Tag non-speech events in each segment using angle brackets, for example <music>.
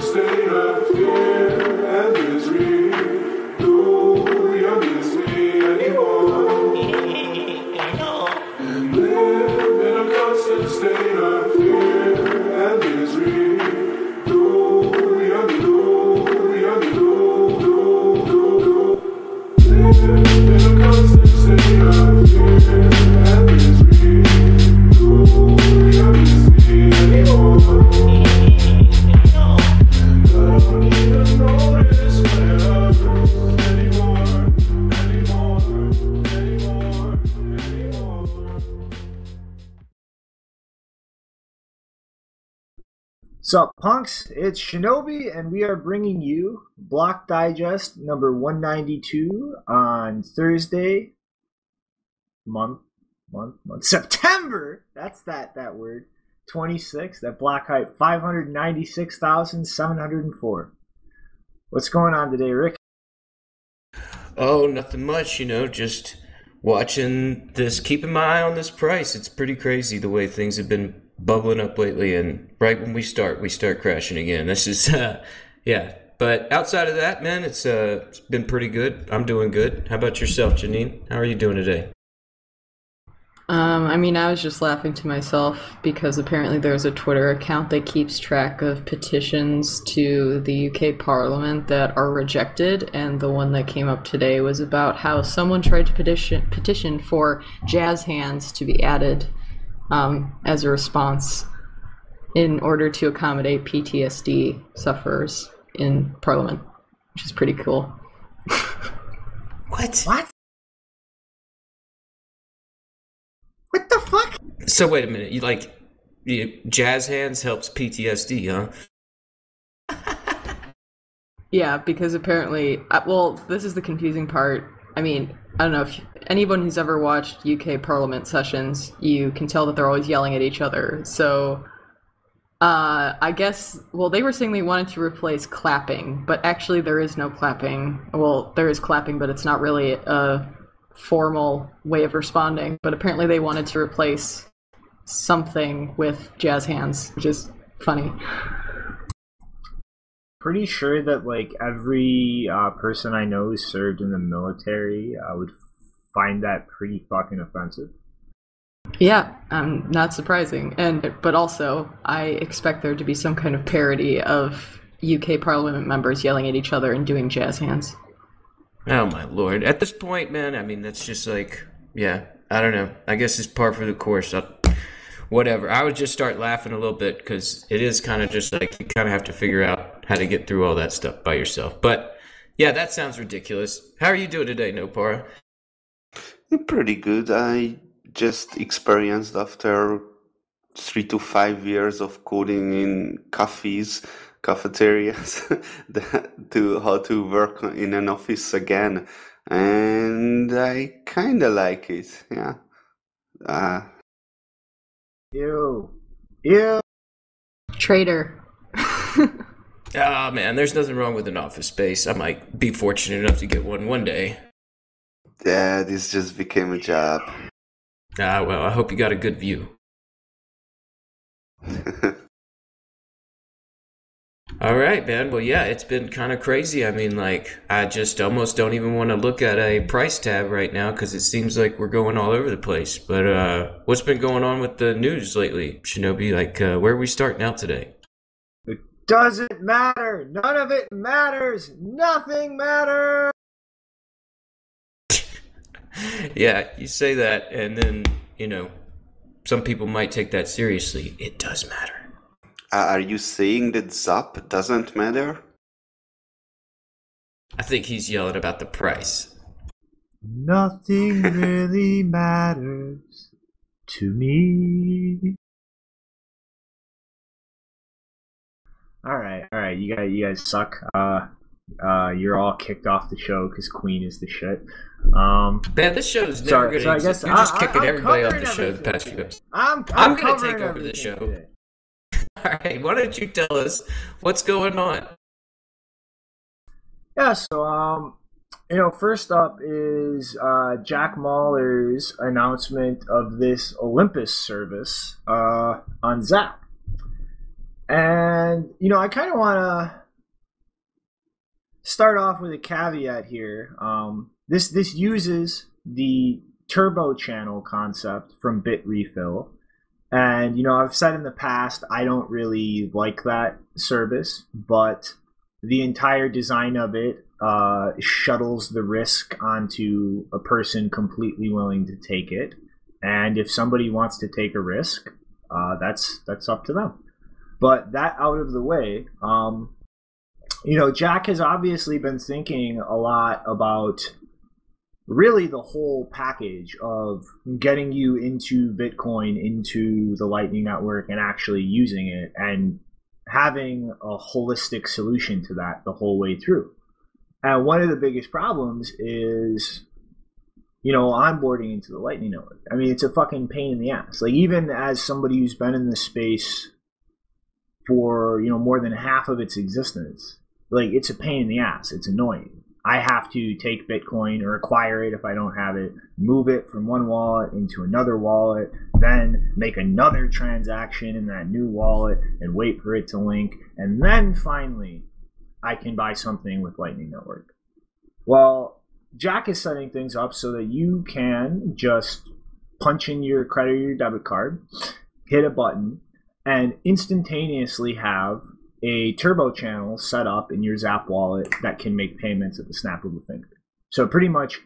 state of fear Sup, punks? It's Shinobi, and we are bringing you Block Digest number 192 on Thursday, month, month, month, <laughs> September. That's that that word. 26. That block height 596,704. What's going on today, Rick? Oh, nothing much, you know, just watching this, keeping my eye on this price. It's pretty crazy the way things have been bubbling up lately, and right when we start, we start crashing again. This is, <laughs> uh, yeah. But outside of that, man, it's uh, it's been pretty good. I'm doing good. How about yourself, Janine? How are you doing today? Um, I mean, I was just laughing to myself because apparently there's a Twitter account that keeps track of petitions to the UK Parliament that are rejected, and the one that came up today was about how someone tried to petition petition for jazz hands to be added um, as a response in order to accommodate PTSD sufferers in Parliament, which is pretty cool. <laughs> What? What? What the fuck? So wait a minute. You like you, jazz hands helps PTSD, huh? <laughs> Yeah, because apparently, uh, well, this is the confusing part. I mean, I don't know if anyone who's ever watched UK Parliament sessions, you can tell that they're always yelling at each other. So, uh, I guess, well, they were saying they wanted to replace clapping, but actually, there is no clapping. Well, there is clapping, but it's not really a formal way of responding. But apparently, they wanted to replace something with jazz hands, which is funny. Pretty sure that like every uh, person I know who served in the military uh, would find that pretty fucking offensive. Yeah, um, not surprising. And but also, I expect there to be some kind of parody of UK Parliament members yelling at each other and doing jazz hands. Oh my lord! At this point, man, I mean that's just like, yeah, I don't know. I guess it's par for the course. i whatever. I would just start laughing a little bit because it is kind of just like you kind of have to figure out how to get through all that stuff by yourself. But yeah, that sounds ridiculous. How are you doing today, Nopara? Pretty good. I just experienced after three to five years of coding in cafes, cafeterias, <laughs> to how to work in an office again, and I kind of like it. Yeah. Uh, Ew. Ew. Traitor. <laughs> Ah, man, there's nothing wrong with an office space. I might be fortunate enough to get one one day. yeah, this just became a job. Ah, well, I hope you got a good view. <laughs> All right, man. Well, yeah, it's been kind of crazy. I mean, like, I just almost don't even want to look at a price tab right now because it seems like we're going all over the place. But uh, what's been going on with the news lately, Shinobi? Like, uh, where are we starting out today? It doesn't matter. None of it matters. Nothing matters. Yeah, you say that, and then, you know, some people might take that seriously. It does matter. Uh, Are you saying that Zap doesn't matter? I think he's yelling about the price. Nothing <laughs> really matters to me. All right, all right. You guys, you guys suck. Uh, uh, you're all kicked off the show because Queen is the shit. Um, Man, this show's never Sorry, going so I guess You're just I- kicking I'm everybody off the show the past few episodes. I'm, I'm I'm, gonna take over the show. today. <laughs> All right, why don't you tell us what's going on? Yeah, so um, you know, first up is uh, Jack Mallers' announcement of this Olympus service uh, on Zap, and And you know, I kind of want to start off with a caveat here. Um, this this uses the turbo channel concept from Bitrefill, and you know, I've said in the past I don't really like that service, but the entire design of it uh, shuttles the risk onto a person completely willing to take it. And if somebody wants to take a risk, uh, that's that's up to them. But that out of the way, um, you know, Jack has obviously been thinking a lot about really the whole package of getting you into Bitcoin, into the Lightning Network, and actually using it, and having a holistic solution to that the whole way through. And one of the biggest problems is, you know, onboarding into the Lightning Network. I mean, it's a fucking pain in the ass. Like, even as somebody who's been in this space for, you know, more than half of its existence, like, it's a pain in the ass. It's annoying. I have to take Bitcoin or acquire it if I don't have it, move it from one wallet into another wallet, then make another transaction in that new wallet and wait for it to link, and then finally I can buy something with Lightning Network. Well, Jack is setting things up so that you can just punch in your credit or your debit card, hit a button, and instantaneously have a turbo channel set up in your Zap wallet that can make payments at the snap of a finger. So pretty much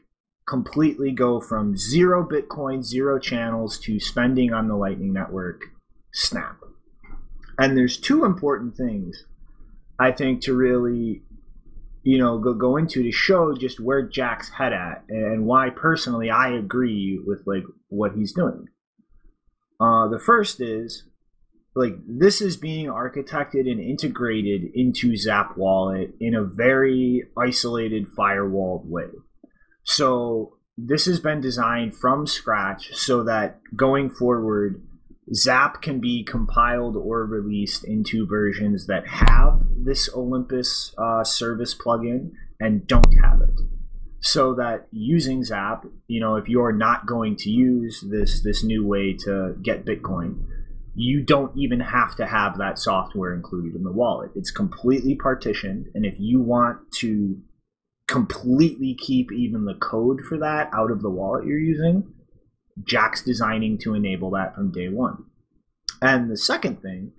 completely go from zero Bitcoin, zero channels to spending on the Lightning Network snap. And there's two important things I think to really you know go go into to show just where Jack's head at and why personally I agree with like what he's doing. Uh, the first is like this is being architected and integrated into Zap Wallet in a very isolated firewalled way. So this has been designed from scratch so that going forward Zap can be compiled or released into versions that have this Olympus uh, service plugin and don't have it. So that using Zap, you know, if you're not going to use this this new way to get Bitcoin, you don't even have to have that software included in the wallet. It's completely partitioned, and if you want to completely keep even the code for that out of the wallet you're using, Jack's designing to enable that from day one. And the second thing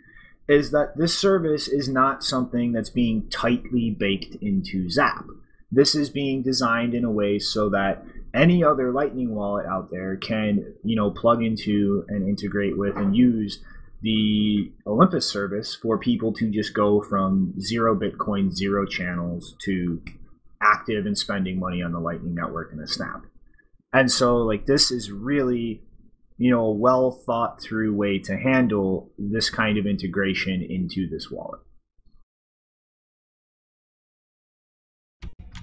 is that this service is not something that's being tightly baked into Zap. This is being designed in a way so that any other Lightning wallet out there can, you know, plug into and integrate with and use the Olympus service for people to just go from zero Bitcoin, zero channels to active and spending money on the Lightning Network in a snap. And so, like, this is really, you know, a well thought through way to handle this kind of integration into this wallet.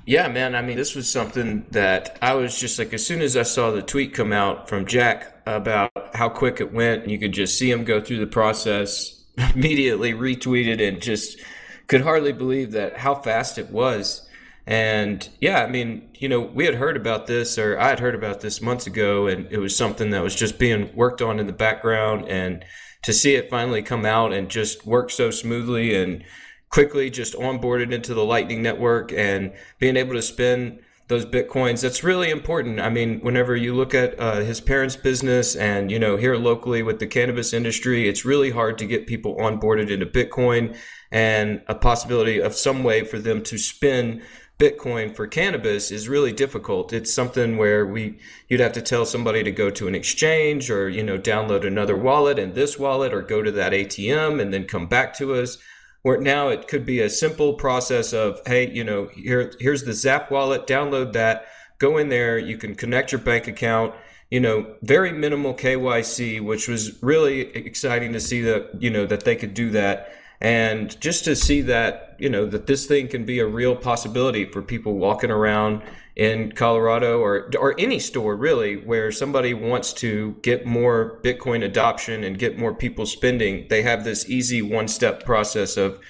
Yeah, man. I mean, this was something that I was just like, as soon as I saw the tweet come out from Jack about how quick it went, you could just see him go through the process, <laughs> immediately retweeted and just could hardly believe that how fast it was. And yeah, I mean, you know, we had heard about this, or I had heard about this months ago, and it was something that was just being worked on in the background. And to see it finally come out and just work so smoothly and quickly just onboarded into the Lightning Network and being able to spend those bitcoins that's really important i mean whenever you look at uh, his parents business and you know here locally with the cannabis industry it's really hard to get people onboarded into bitcoin and a possibility of some way for them to spend Bitcoin for cannabis is really difficult. It's something where we you'd have to tell somebody to go to an exchange or you know download another wallet and this wallet or go to that ATM and then come back to us. Where now it could be a simple process of hey, you know, here here's the Zap wallet, download that, go in there, you can connect your bank account, you know, very minimal KYC, which was really exciting to see that, you know, that they could do that and just to see that you know that this thing can be a real possibility for people walking around in Colorado or or any store really where somebody wants to get more Bitcoin adoption and get more people spending they have this easy one step process of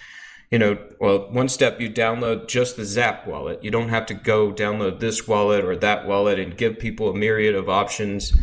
you know well one step you download just the Zap wallet. You don't have to go download this wallet or that wallet and give people a myriad of options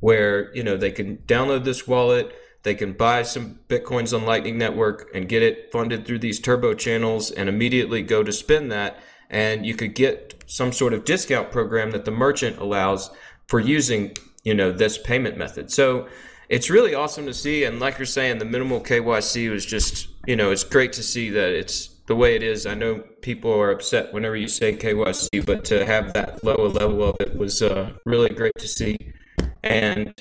where you know they can download this wallet They can buy some bitcoins on Lightning Network and get it funded through these turbo channels and immediately go to spend that. And you could get some sort of discount program that the merchant allows for using, you know, this payment method. So it's really awesome to see. And like you're saying, the minimal KYC was just, you know, it's great to see that it's the way it is. I know people are upset whenever you say KYC, but to have that lower level of it was uh, really great to see. And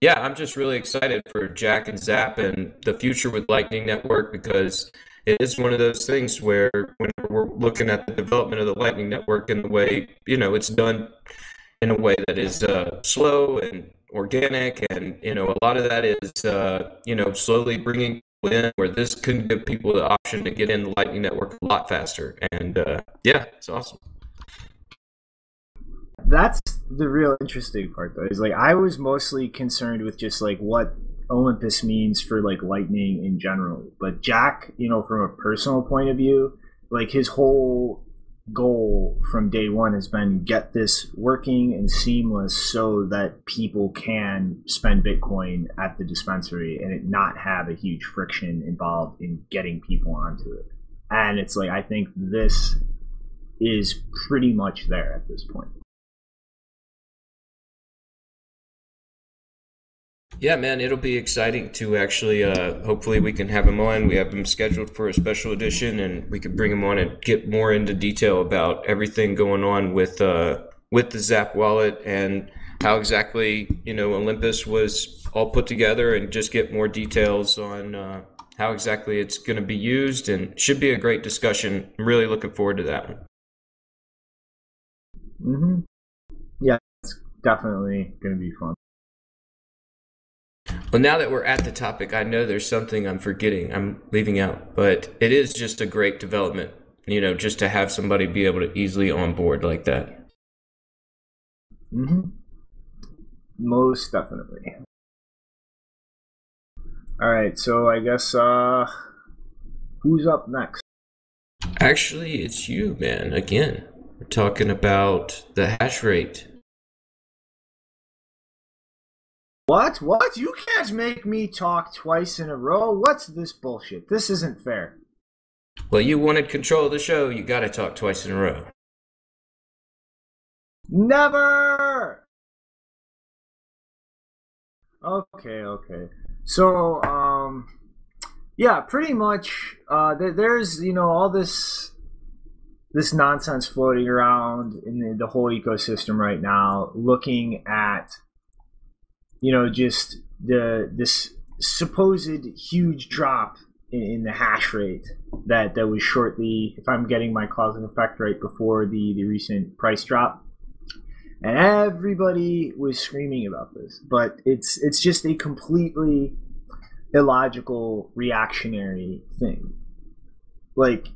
yeah, I'm just really excited for Jack and Zap and the future with Lightning Network because it is one of those things where when we're looking at the development of the Lightning Network and the way you know it's done in a way that is uh, slow and organic, and you know a lot of that is uh, you know slowly bringing in where this can give people the option to get in the Lightning Network a lot faster. And uh, yeah, it's awesome. That's the real interesting part, though. Is like I was mostly concerned with just like what Olympus means for like Lightning in general. But Jack, you know, from a personal point of view, like his whole goal from day one has been get this working and seamless so that people can spend Bitcoin at the dispensary and it not have a huge friction involved in getting people onto it. And it's like I think this is pretty much there at this point. Yeah, man, it'll be exciting to actually. Uh, hopefully, we can have him on. We have him scheduled for a special edition, and we can bring him on and get more into detail about everything going on with uh, with the Zap wallet and how exactly you know Olympus was all put together, and just get more details on uh, how exactly it's going to be used. And should be a great discussion. I'm really looking forward to that one. Mm-hmm. Yeah, it's definitely going to be fun. Well, now that we're at the topic, I know there's something I'm forgetting, I'm leaving out, but it is just a great development, you know, just to have somebody be able to easily onboard like that. Mm-hmm. Most definitely. All right, so I guess uh, who's up next? Actually, it's you, man. Again, we're talking about the hash rate. What? What? You can't make me talk twice in a row. What's this bullshit? This isn't fair. Well, you wanted control of the show. You got to talk twice in a row. Never. Okay, okay. So, um, yeah, pretty much. Uh, there, there's you know all this this nonsense floating around in the, the whole ecosystem right now, looking at you know just the this supposed huge drop in, in the hash rate that that was shortly, if I'm getting my cause and effect right, before the the recent price drop. And everybody was screaming about this but it's it's just a completely illogical reactionary thing. Like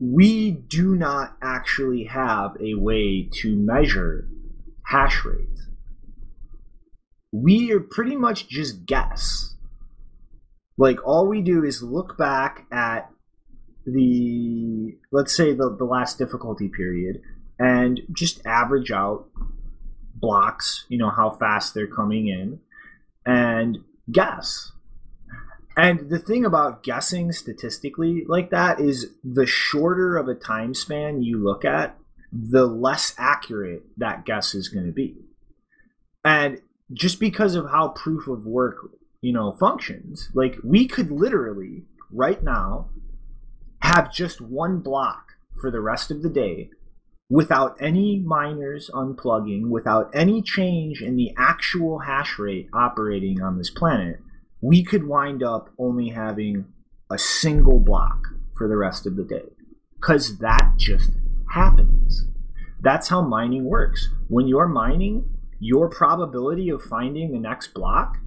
we do not actually have a way to measure hash rate we are pretty much just guess like all we do is look back at the let's say the, the last difficulty period and just average out blocks, you know, how fast they're coming in, and guess. And the thing about guessing statistically like that is the shorter of a time span you look at, the less accurate that guess is going to be. And just because of how proof of work, you know, functions, like we could literally right now have just one block for the rest of the day without any miners unplugging, without any change in the actual hash rate operating on this planet, we could wind up only having a single block for the rest of the day. Because that just happens. That's how mining works. When you're mining, your probability of finding the next block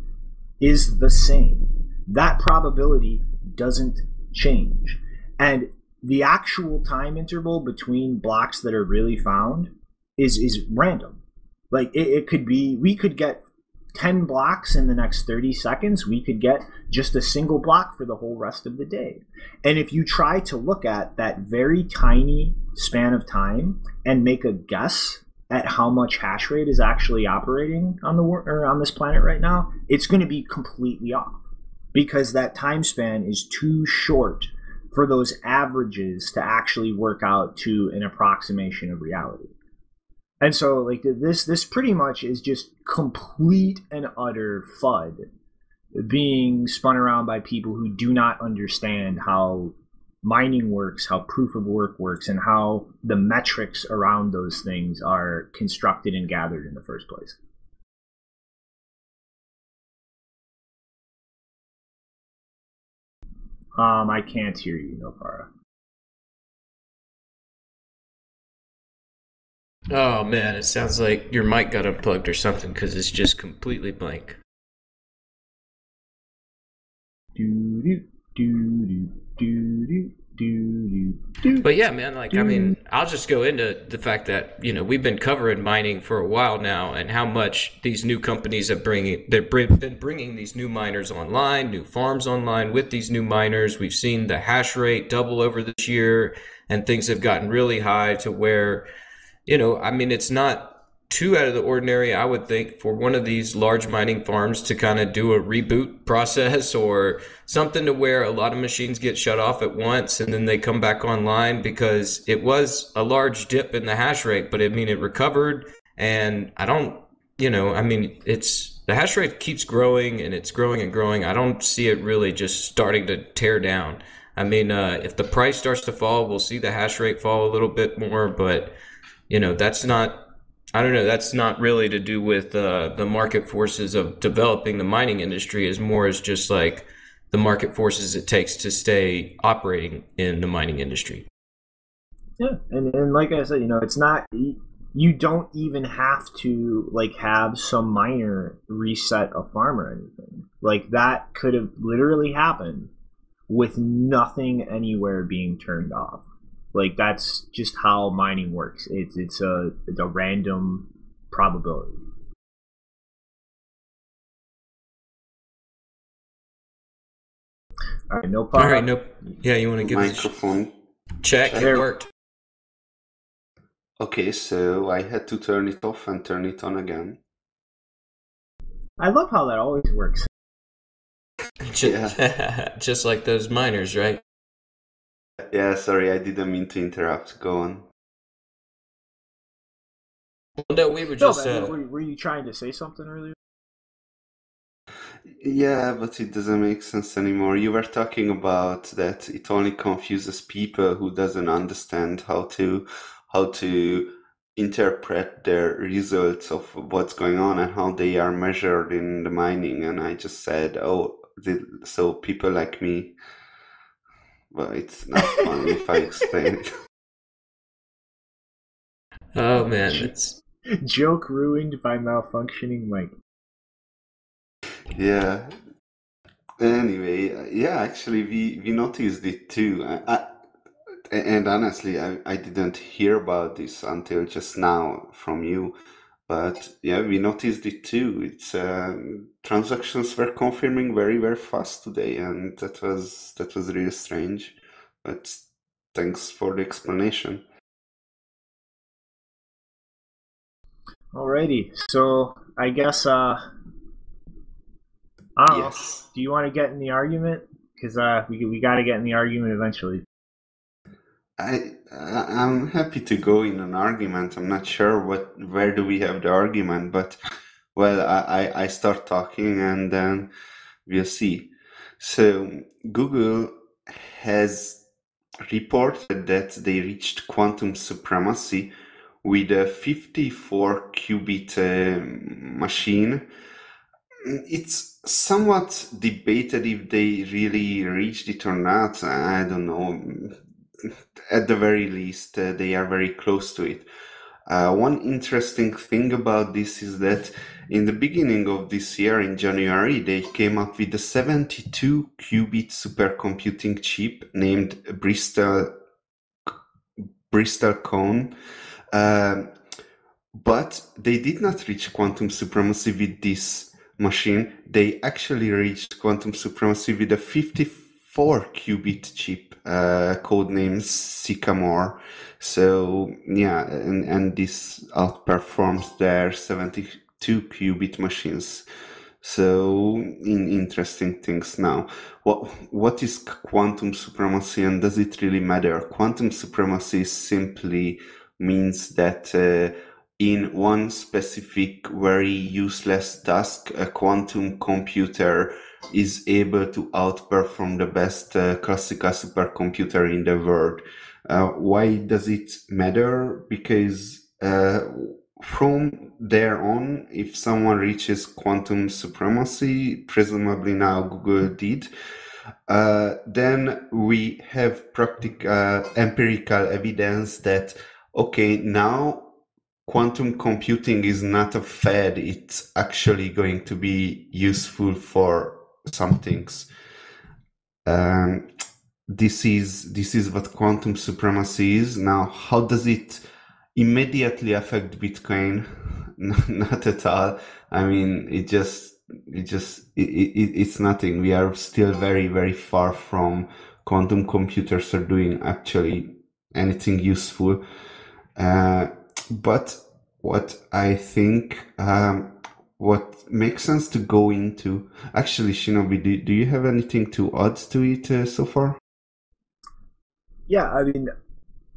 is the same. That probability doesn't change. And the actual time interval between blocks that are really found is is random. Like it, it could be we could get 10 blocks in the next 30 seconds, we could get just a single block for the whole rest of the day. And if you try to look at that very tiny span of time and make a guess at how much hash rate is actually operating on the or on this planet right now, it's going to be completely off. because that time span is too short for those averages to actually work out to an approximation of reality. And so like this this pretty much is just complete and utter fud being spun around by people who do not understand how mining works, how proof of work works, and how the metrics around those things are constructed and gathered in the first place. Um, I can't hear you, Nopara. Oh man, it sounds like your mic got unplugged or something because it's just completely blank. Do do do do do do do do. But yeah, man, like I mean, I'll just go into the fact that you know we've been covering mining for a while now, and how much these new companies have bringing they've been bringing these new miners online, new farms online with these new miners. We've seen the hash rate double over this year, and things have gotten really high to where, you know, I mean, it's not too out of the ordinary, I would think, for one of these large mining farms to kind of do a reboot <laughs> process or something to where a lot of machines get shut off at once and then they come back online because it was a large dip in the hash rate, but I mean, it recovered. And I don't, you know, I mean, it's the hash rate keeps growing and it's growing and growing. I don't see it really just starting to tear down. I mean, uh, if the price starts to fall, we'll see the hash rate fall a little bit more, but you know, that's not I don't know. That's not really to do with uh, the market forces of developing the mining industry, as more as just like the market forces it takes to stay operating in the mining industry. Yeah, and and like I said, you know, it's not you don't even have to like have some miner reset a farm or anything. Like that could have literally happened with nothing anywhere being turned off. Like that's just how mining works. It's it's a it's a random probability. All right, no All problem. right, no, yeah, you want to give us a Microphone. check? It worked. Okay, so I had to turn it off and turn it on again. I love how that always works. Just, <laughs> just like those miners, right? Yeah, sorry, I didn't mean to interrupt. Go on. Well, no, we were just. but Uh, were, were you trying to say something earlier? Yeah, but it doesn't make sense anymore. You were talking about that it only confuses people who doesn't understand how to how to interpret their results of what's going on and how they are measured in the mining. And I just said, oh, the, so people like me. Well, it's not fun if I explain it. <laughs> oh man, it's Joke ruined by malfunctioning mic. Yeah. Anyway, uh, yeah, actually, we we noticed it too. I, I, and honestly, I, I didn't hear about this until just now from you. But yeah, we noticed it too. It's uh, transactions were confirming very, very fast today, and that was that was really strange. But thanks for the explanation. Alrighty, so I guess uh, I don't know. Do you want to get in the argument? Because uh, we we got to get in the argument eventually. I I'm happy to go in an argument. I'm not sure what where do we have the argument, but well, I, I, I start talking and then we'll see. So Google has reported that they reached quantum supremacy with a 54 qubit uh, machine. It's somewhat debated if they really reached it or not. I don't know at the very least, uh, they are very close to it. Uh, one interesting thing about this is that in the beginning of this year, in January, they came up with a 72 qubit supercomputing chip named Bristol Bristlecone. Um, but they did not reach quantum supremacy with this machine. They actually reached quantum supremacy with a 54 qubit chip, uh, codenamed Sycamore. So yeah, and, and this outperforms their 72 qubit machines. So, in interesting things now. What what is quantum supremacy, and does it really matter? Quantum supremacy simply means that uh, in one specific very useless task, a quantum computer is able to outperform the best uh, classical supercomputer in the world. Uh, why does it matter? Because uh, from there on, if someone reaches quantum supremacy, presumably now Google did, uh, then we have practical empirical evidence that okay now quantum computing is not a fad it's actually going to be useful for some things. Um, this is this is what quantum supremacy is. Now how does it immediately affect bitcoin? <laughs> Not at all. I mean it just it just it, it, it's nothing. We are still very very far from quantum computers are doing actually anything useful. Uh, but what I think, um, what makes sense to go into, actually, Shinobi, do, do you have anything to add to it uh, so far? Yeah, I mean,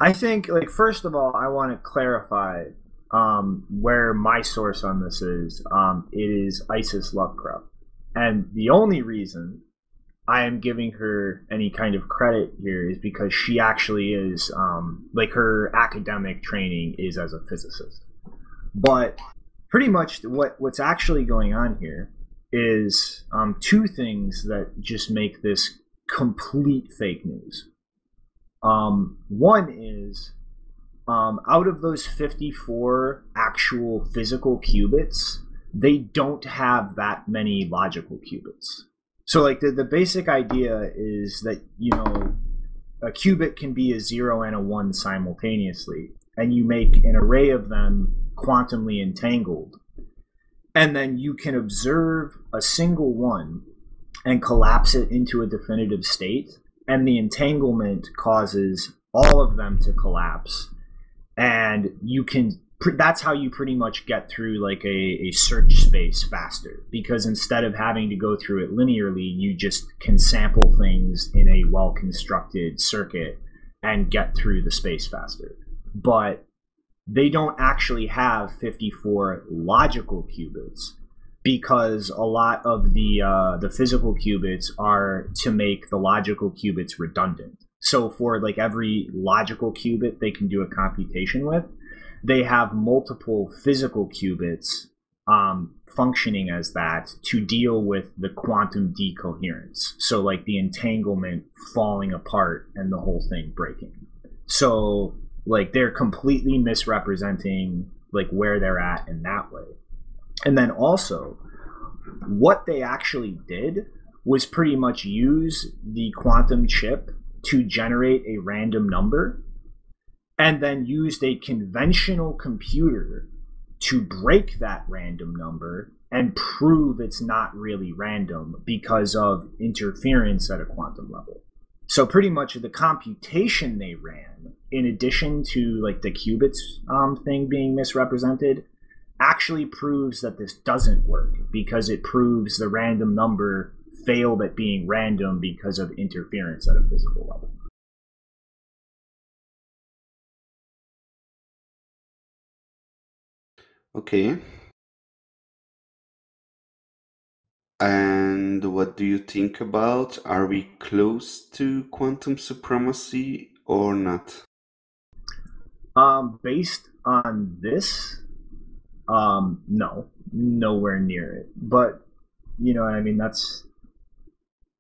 I think like first of all, I want to clarify um, where my source on this is. Um, it is Isis Lovecruft, and the only reason I am giving her any kind of credit here is because she actually is um, like her academic training is as a physicist. But pretty much what what's actually going on here is um, two things that just make this complete fake news. Um, one is um, out of those 54 actual physical qubits, they don't have that many logical qubits. So, like, the, the basic idea is that, you know, a qubit can be a zero and a one simultaneously, and you make an array of them quantumly entangled. And then you can observe a single one and collapse it into a definitive state, and the entanglement causes all of them to collapse. And you can that's how you pretty much get through like a, a search space faster because instead of having to go through it linearly you just can sample things in a well constructed circuit and get through the space faster but they don't actually have 54 logical qubits because a lot of the uh, the physical qubits are to make the logical qubits redundant so for like every logical qubit they can do a computation with they have multiple physical qubits um, functioning as that to deal with the quantum decoherence. So, like the entanglement falling apart and the whole thing breaking. So, like they're completely misrepresenting like where they're at in that way. And then also, what they actually did was pretty much use the quantum chip to generate a random number and then used a conventional computer to break that random number and prove it's not really random because of interference at a quantum level. So pretty much the computation they ran, in addition to like the qubits um, thing being misrepresented, actually proves that this doesn't work because it proves the random number failed at being random because of interference at a physical level. Okay. And what do you think about? Are we close to quantum supremacy or not? Um, based on this, um, no, nowhere near it. But you know, I mean, that's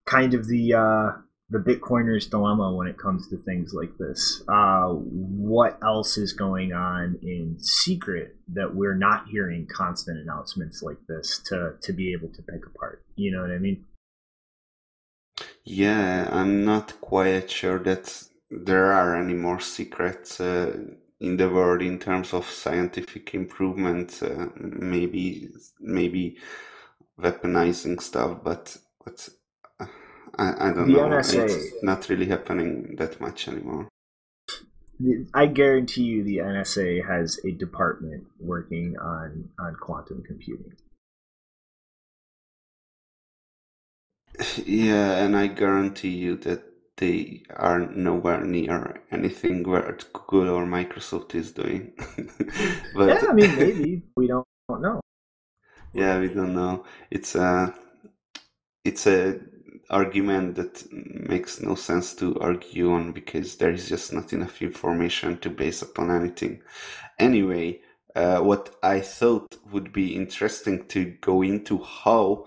kind of the uh, the Bitcoiner's dilemma when it comes to things like this. Uh, what else is going on in secret that we're not hearing constant announcements like this to to be able to pick apart? You know what I mean? Yeah, I'm not quite sure that there are any more secrets uh, in the world in terms of scientific improvement. Uh, maybe maybe weaponizing stuff, but but I, I don't The know. NSA. It's not really happening that much anymore. I guarantee you, the NSA has a department working on on quantum computing. Yeah, and I guarantee you that they are nowhere near anything what Google or Microsoft is doing. <laughs> but yeah, I mean, maybe we don't, don't know. <laughs> yeah, we don't know. It's a it's a argument that makes no sense to argue on because there is just not enough information to base upon anything. Anyway, uh, what I thought would be interesting to go into how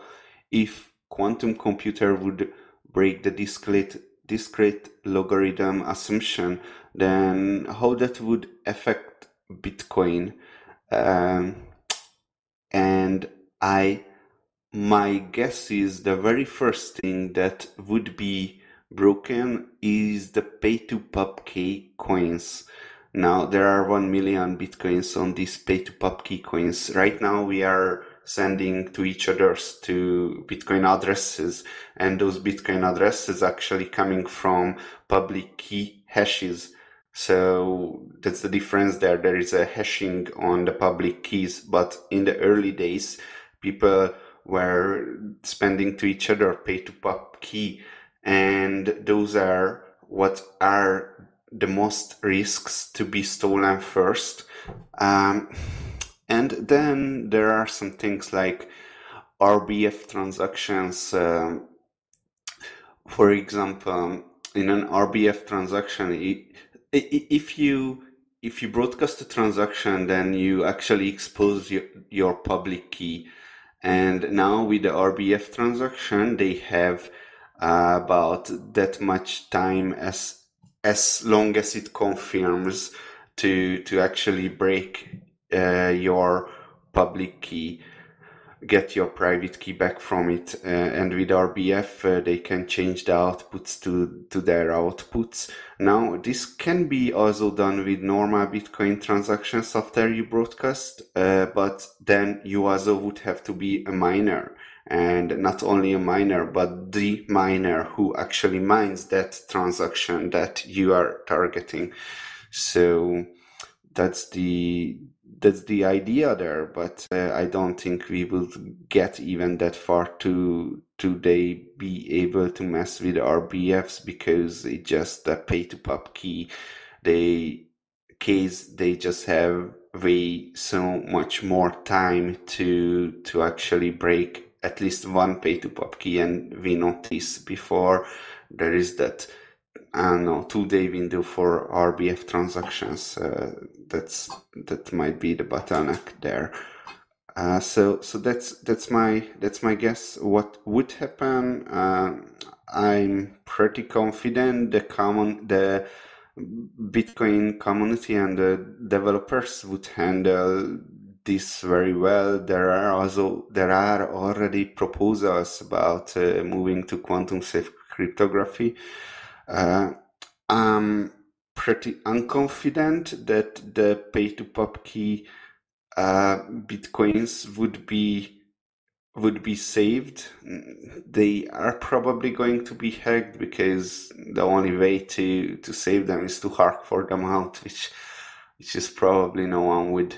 if quantum computer would break the discrete discrete logarithm assumption, then how that would affect Bitcoin. Um, and I my guess is the very first thing that would be broken is the pay to pubkey coins. Now there are 1 million bitcoins on these pay to pubkey coins. Right now we are sending to each other's to bitcoin addresses and those bitcoin addresses actually coming from public key hashes. So that's the difference there. There is a hashing on the public keys, but in the early days, people were spending to each other pay to pub key. And those are what are the most risks to be stolen first. Um, and then there are some things like rbf transactions um, for example in an rbf transaction if you if you broadcast a transaction then you actually expose your, your public key and now with the RBF transaction, they have uh, about that much time as as long as it confirms to to actually break uh, your public key, get your private key back from it. Uh, and with RBF, uh, they can change the outputs to to their outputs. Now, this can be also done with normal Bitcoin transactions after you broadcast, uh, but then you also would have to be a miner. And not only a miner, but the miner who actually mines that transaction that you are targeting. So that's the that's the idea there but uh, i don't think we will get even that far to to they be able to mess with rbfs because it just a pay to pub key. They case they just have way so much more time to to actually break at least one pay to pub key and we noticed before there is that I don't know two day window for RBF transactions. Uh, that's that might be the bottleneck there. Uh, so so that's that's my that's my guess. What would happen? Uh, I'm pretty confident the common the Bitcoin community and the developers would handle this very well. There are also there are already proposals about uh, moving to quantum safe cryptography. Uh, I'm pretty unconfident that the pay to pub key uh, bitcoins would be would be saved. They are probably going to be hacked because the only way to to save them is to hark for them out, <laughs> which which is probably no one would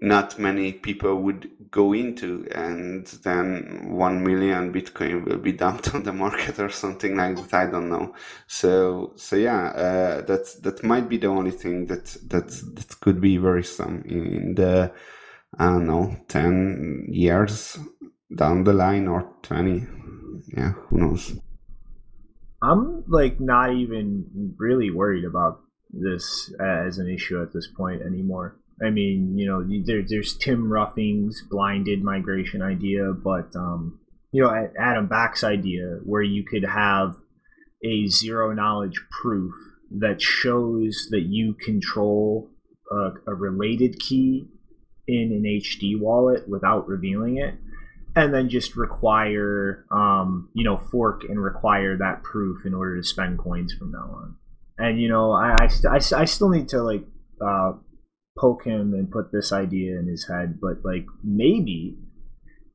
not many people would go into and then 1 million bitcoin will be <laughs> dumped on the market or something like that. I don't know. So so yeah uh, that might be the only thing that that that could be worrisome in the i don't know 10 years down the line or 20 yeah who knows? I'm like not even really worried about this as an issue at this point anymore. I mean, you know, there, there's Tim Ruffing's blinded migration idea, but um, you know, Adam Back's idea where you could have a zero knowledge proof that shows that you control a, a related key in an HD wallet without revealing it, and then just require, um, you know, fork and require that proof in order to spend coins from now on. And you know, I I, st- I, st- I still need to like uh, poke him and put this idea in his head, but like maybe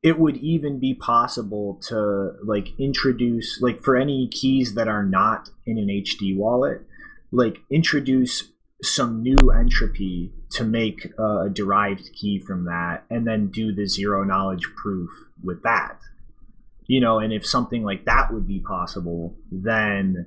it would even be possible to like introduce like for any keys that are not in an HD wallet, like introduce some new entropy to make a derived key from that, and then do the zero knowledge proof with that. you know, and if something like that would be possible, then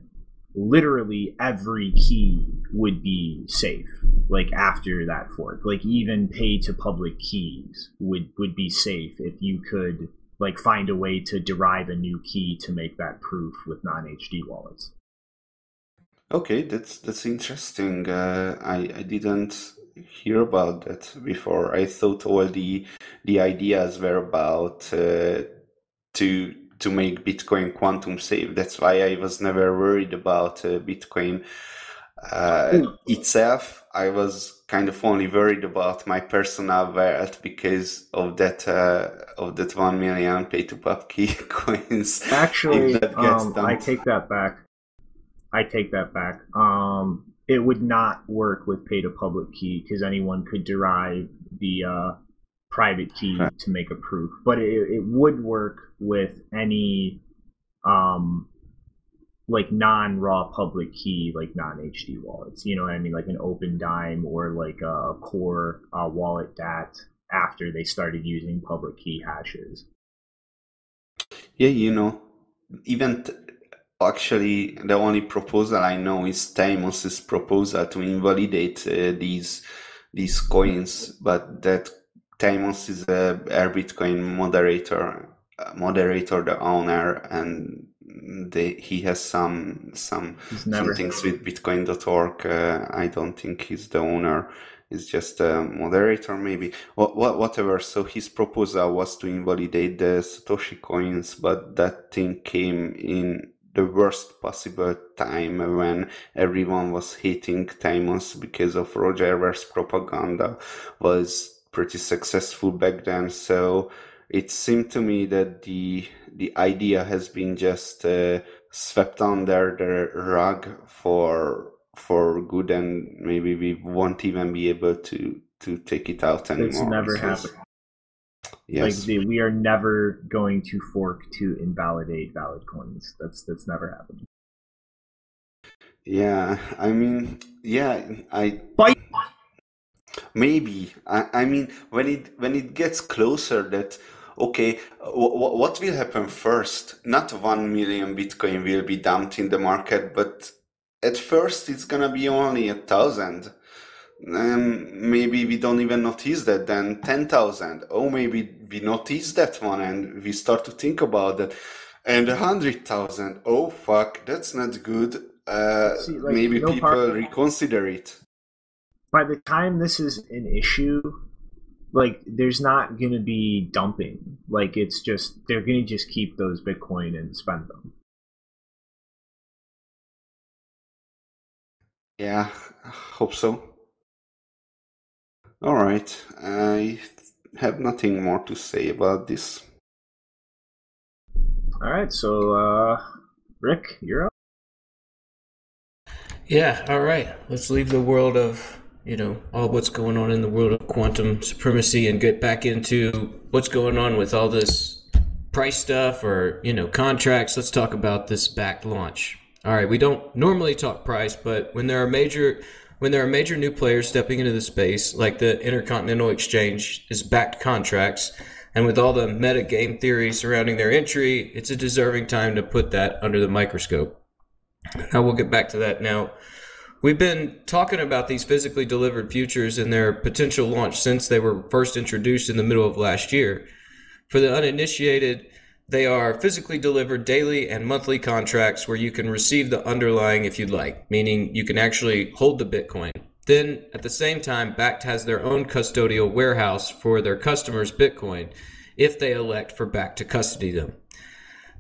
literally every key would be safe like after that fork like even pay to public keys would would be safe if you could like find a way to derive a new key to make that proof with non-hd wallets Okay, that's that's interesting. Uh, I I didn't hear about that before. I thought all the the ideas were about uh, to to make Bitcoin quantum safe. That's why I was never worried about uh, Bitcoin uh, itself. I was kind of only worried about my personal wealth because of that uh, of that one million pay to pub key <laughs> coins. actually If that gets um, i take that back i take that back um it would not work with pay to public key because anyone could derive the uh private key Right. to make a proof but it, it would work with any um like non-raw public key like non-hd wallets. You know what i mean? Like an Opendime or like a core uh, wallet that after they started using public key hashes. Yeah, you know, even t- actually, the only proposal I know is Theymos's proposal to invalidate uh, these these coins, but that Theymos is a r/Bitcoin moderator, uh, moderator, the owner, and they, he has some some some things with Bitcoin.org. Uh, I don't think he's the owner. He's just a moderator, maybe. Wha- wha- Whatever. So his proposal was to invalidate the Satoshi coins, but that thing came in the worst possible time when everyone was hating Theymos because of Roger Ver's propaganda was pretty successful back then. So it seemed to me that the the idea has been just uh, swept under the rug for for good, and maybe we won't even be able to to take it out anymore. it's never happened Yes. Like the, we are never going to fork to invalidate valid coins. That's that's never happened. Yeah, I mean, yeah, I Fight. Maybe. I, I mean, when it when it gets closer, that okay, w- what will happen first? Not one million Bitcoin will be dumped in the market, but at first it's gonna be only a thousand. Um, maybe we don't even notice that. Then ten thousand. Oh, maybe we notice that one, and we start to think about that. And a hundred thousand. Oh fuck, that's not good. Uh, See, like, maybe no people part- reconsider it. By the time this is an issue, like there's not gonna be dumping. Like it's just they're gonna just keep those Bitcoin and spend them. Yeah, hope so. All right, I have nothing more to say about this. All right, so uh, Rick, you're up. Yeah, all right. Let's leave the world of, you know, all what's going on in the world of quantum supremacy and get back into what's going on with all this price stuff or, you know, contracts. Let's talk about this Bakkt launch. All right, we don't normally talk price, but when there are major when there are major new players stepping into the space, like the Intercontinental Exchange is Bakkt contracts, and with all the meta game theory surrounding their entry, it's a deserving time to put that under the microscope. Now we'll get back to that now. We've been talking about these physically delivered futures and their potential launch since they were first introduced in the middle of last year. For the uninitiated, they are physically delivered daily and monthly contracts where you can receive the underlying if you'd like, meaning you can actually hold the Bitcoin. Then, at the same time, Bakkt has their own custodial warehouse for their customers' Bitcoin if they elect for Bakkt to custody them.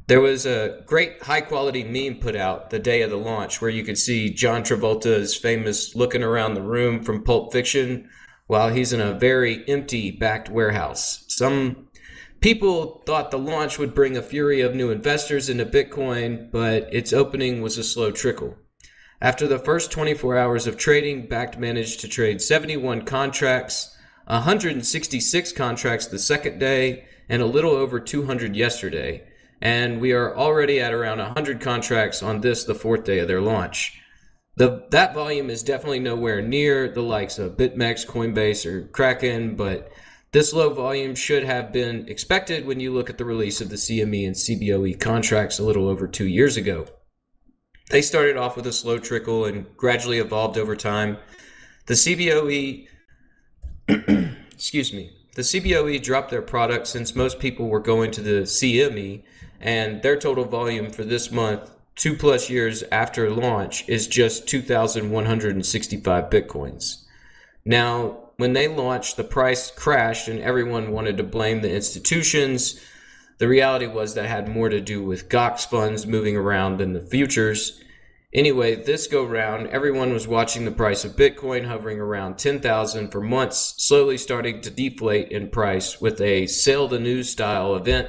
There was a great high quality meme put out the day of the launch where you could see John Travolta's famous looking around the room from Pulp Fiction while he's in a very empty Bakkt warehouse. Some people thought the launch would bring a fury of new investors into Bitcoin, but its opening was a slow trickle. After the first 24 hours of trading, Bakkt managed to trade 71 contracts, 166 contracts the second day, and a little over 200 yesterday. And we are already at around 100 contracts on this, the fourth day of their launch. The, that volume is definitely nowhere near the likes of BitMEX, Coinbase, or Kraken, but This low volume should have been expected when you look at the release of the CME and CBOE contracts a little over two years ago. They started off with a slow trickle and gradually evolved over time. The CBOE, <clears throat> excuse me, the CBOE dropped their product since most people were going to the CME, and their total volume for this month, two plus years after launch, is just 2,165 bitcoins. Now, when they launched, the price crashed and everyone wanted to blame the institutions. The reality was that had more to do with GOX funds moving around than the futures. Anyway, this go round, everyone was watching the price of Bitcoin hovering around 10,000 for months, slowly starting to deflate in price with a sell the news style event.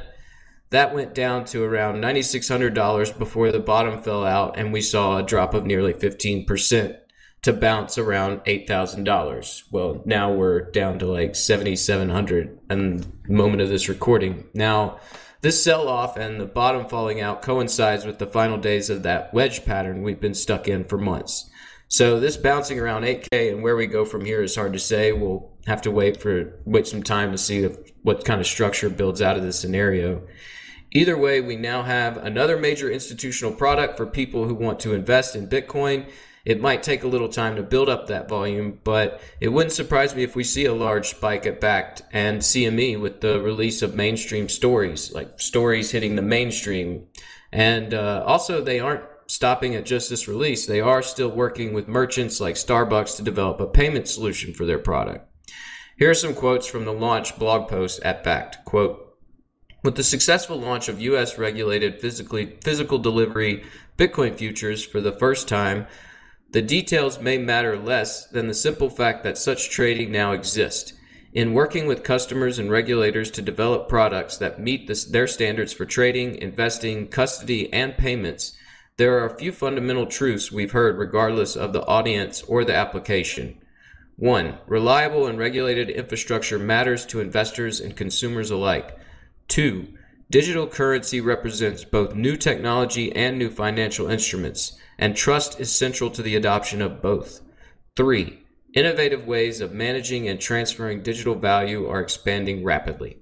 That went down to around $9,600 before the bottom fell out, and we saw a drop of nearly 15% to bounce around $8,000. Well, now we're down to like 7,700 and the moment of this recording. Now, this sell off and the bottom falling out coincides with the final days of that wedge pattern we've been stuck in for months. So this bouncing around 8K and where we go from here is hard to say. We'll have to wait for wait some time to see if, what kind of structure builds out of this scenario. Either way, we now have another major institutional product for people who want to invest in Bitcoin it might take a little time to build up that volume, but it wouldn't surprise me if we see a large spike at Bakkt and CME with the release of mainstream stories, like stories hitting the mainstream. And uh, also, they aren't stopping at just this release. They are still working with merchants like Starbucks to develop a payment solution for their product. Here are some quotes from the launch blog post at Bakkt. Quote, with the successful launch of US regulated physically physical delivery Bitcoin futures for the first time, the details may matter less than the simple fact that such trading now exists. In working with customers and regulators to develop products that meet this, their standards for trading, investing, custody, and payments, there are a few fundamental truths we've heard regardless of the audience or the application. 1. Reliable and regulated infrastructure matters to investors and consumers alike. 2. Digital currency represents both new technology and new financial instruments and trust is central to the adoption of both. Three, innovative ways of managing and transferring digital value are expanding rapidly.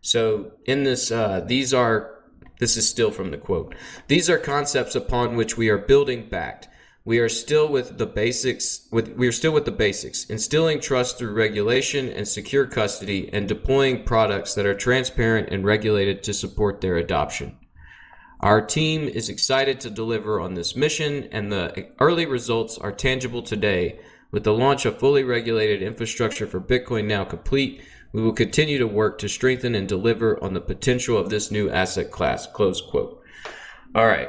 So, in this, uh, these are, this is still from the quote, these are concepts upon which we are building Bakkt. We are still with the basics, with, we are still with the basics, instilling trust through regulation and secure custody and deploying products that are transparent and regulated to support their adoption. Our team is excited to deliver on this mission, and the early results are tangible today. With the launch of fully regulated infrastructure for Bitcoin now complete, we will continue to work to strengthen and deliver on the potential of this new asset class. Close quote. All right.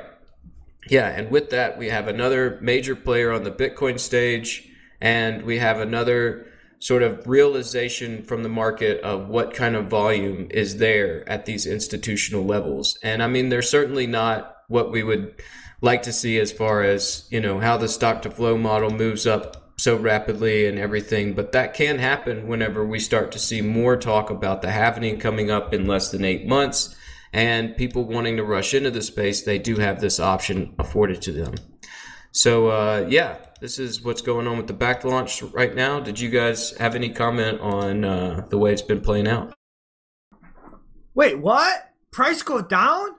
Yeah, and with that, we have another major player on the Bitcoin stage, and we have another sort of realization from the market of what kind of volume is there at these institutional levels. And I mean, they're certainly not what we would like to see as far as, you know, how the stock to flow model moves up so rapidly and everything. But that can happen whenever we start to see more talk about the halving coming up in less than eight months and people wanting to rush into the space, they do have this option afforded to them. So, uh, yeah, this is what's going on with the Bakkt launch right now. Did you guys have any comment on uh, the way it's been playing out? Wait, what? Price go down?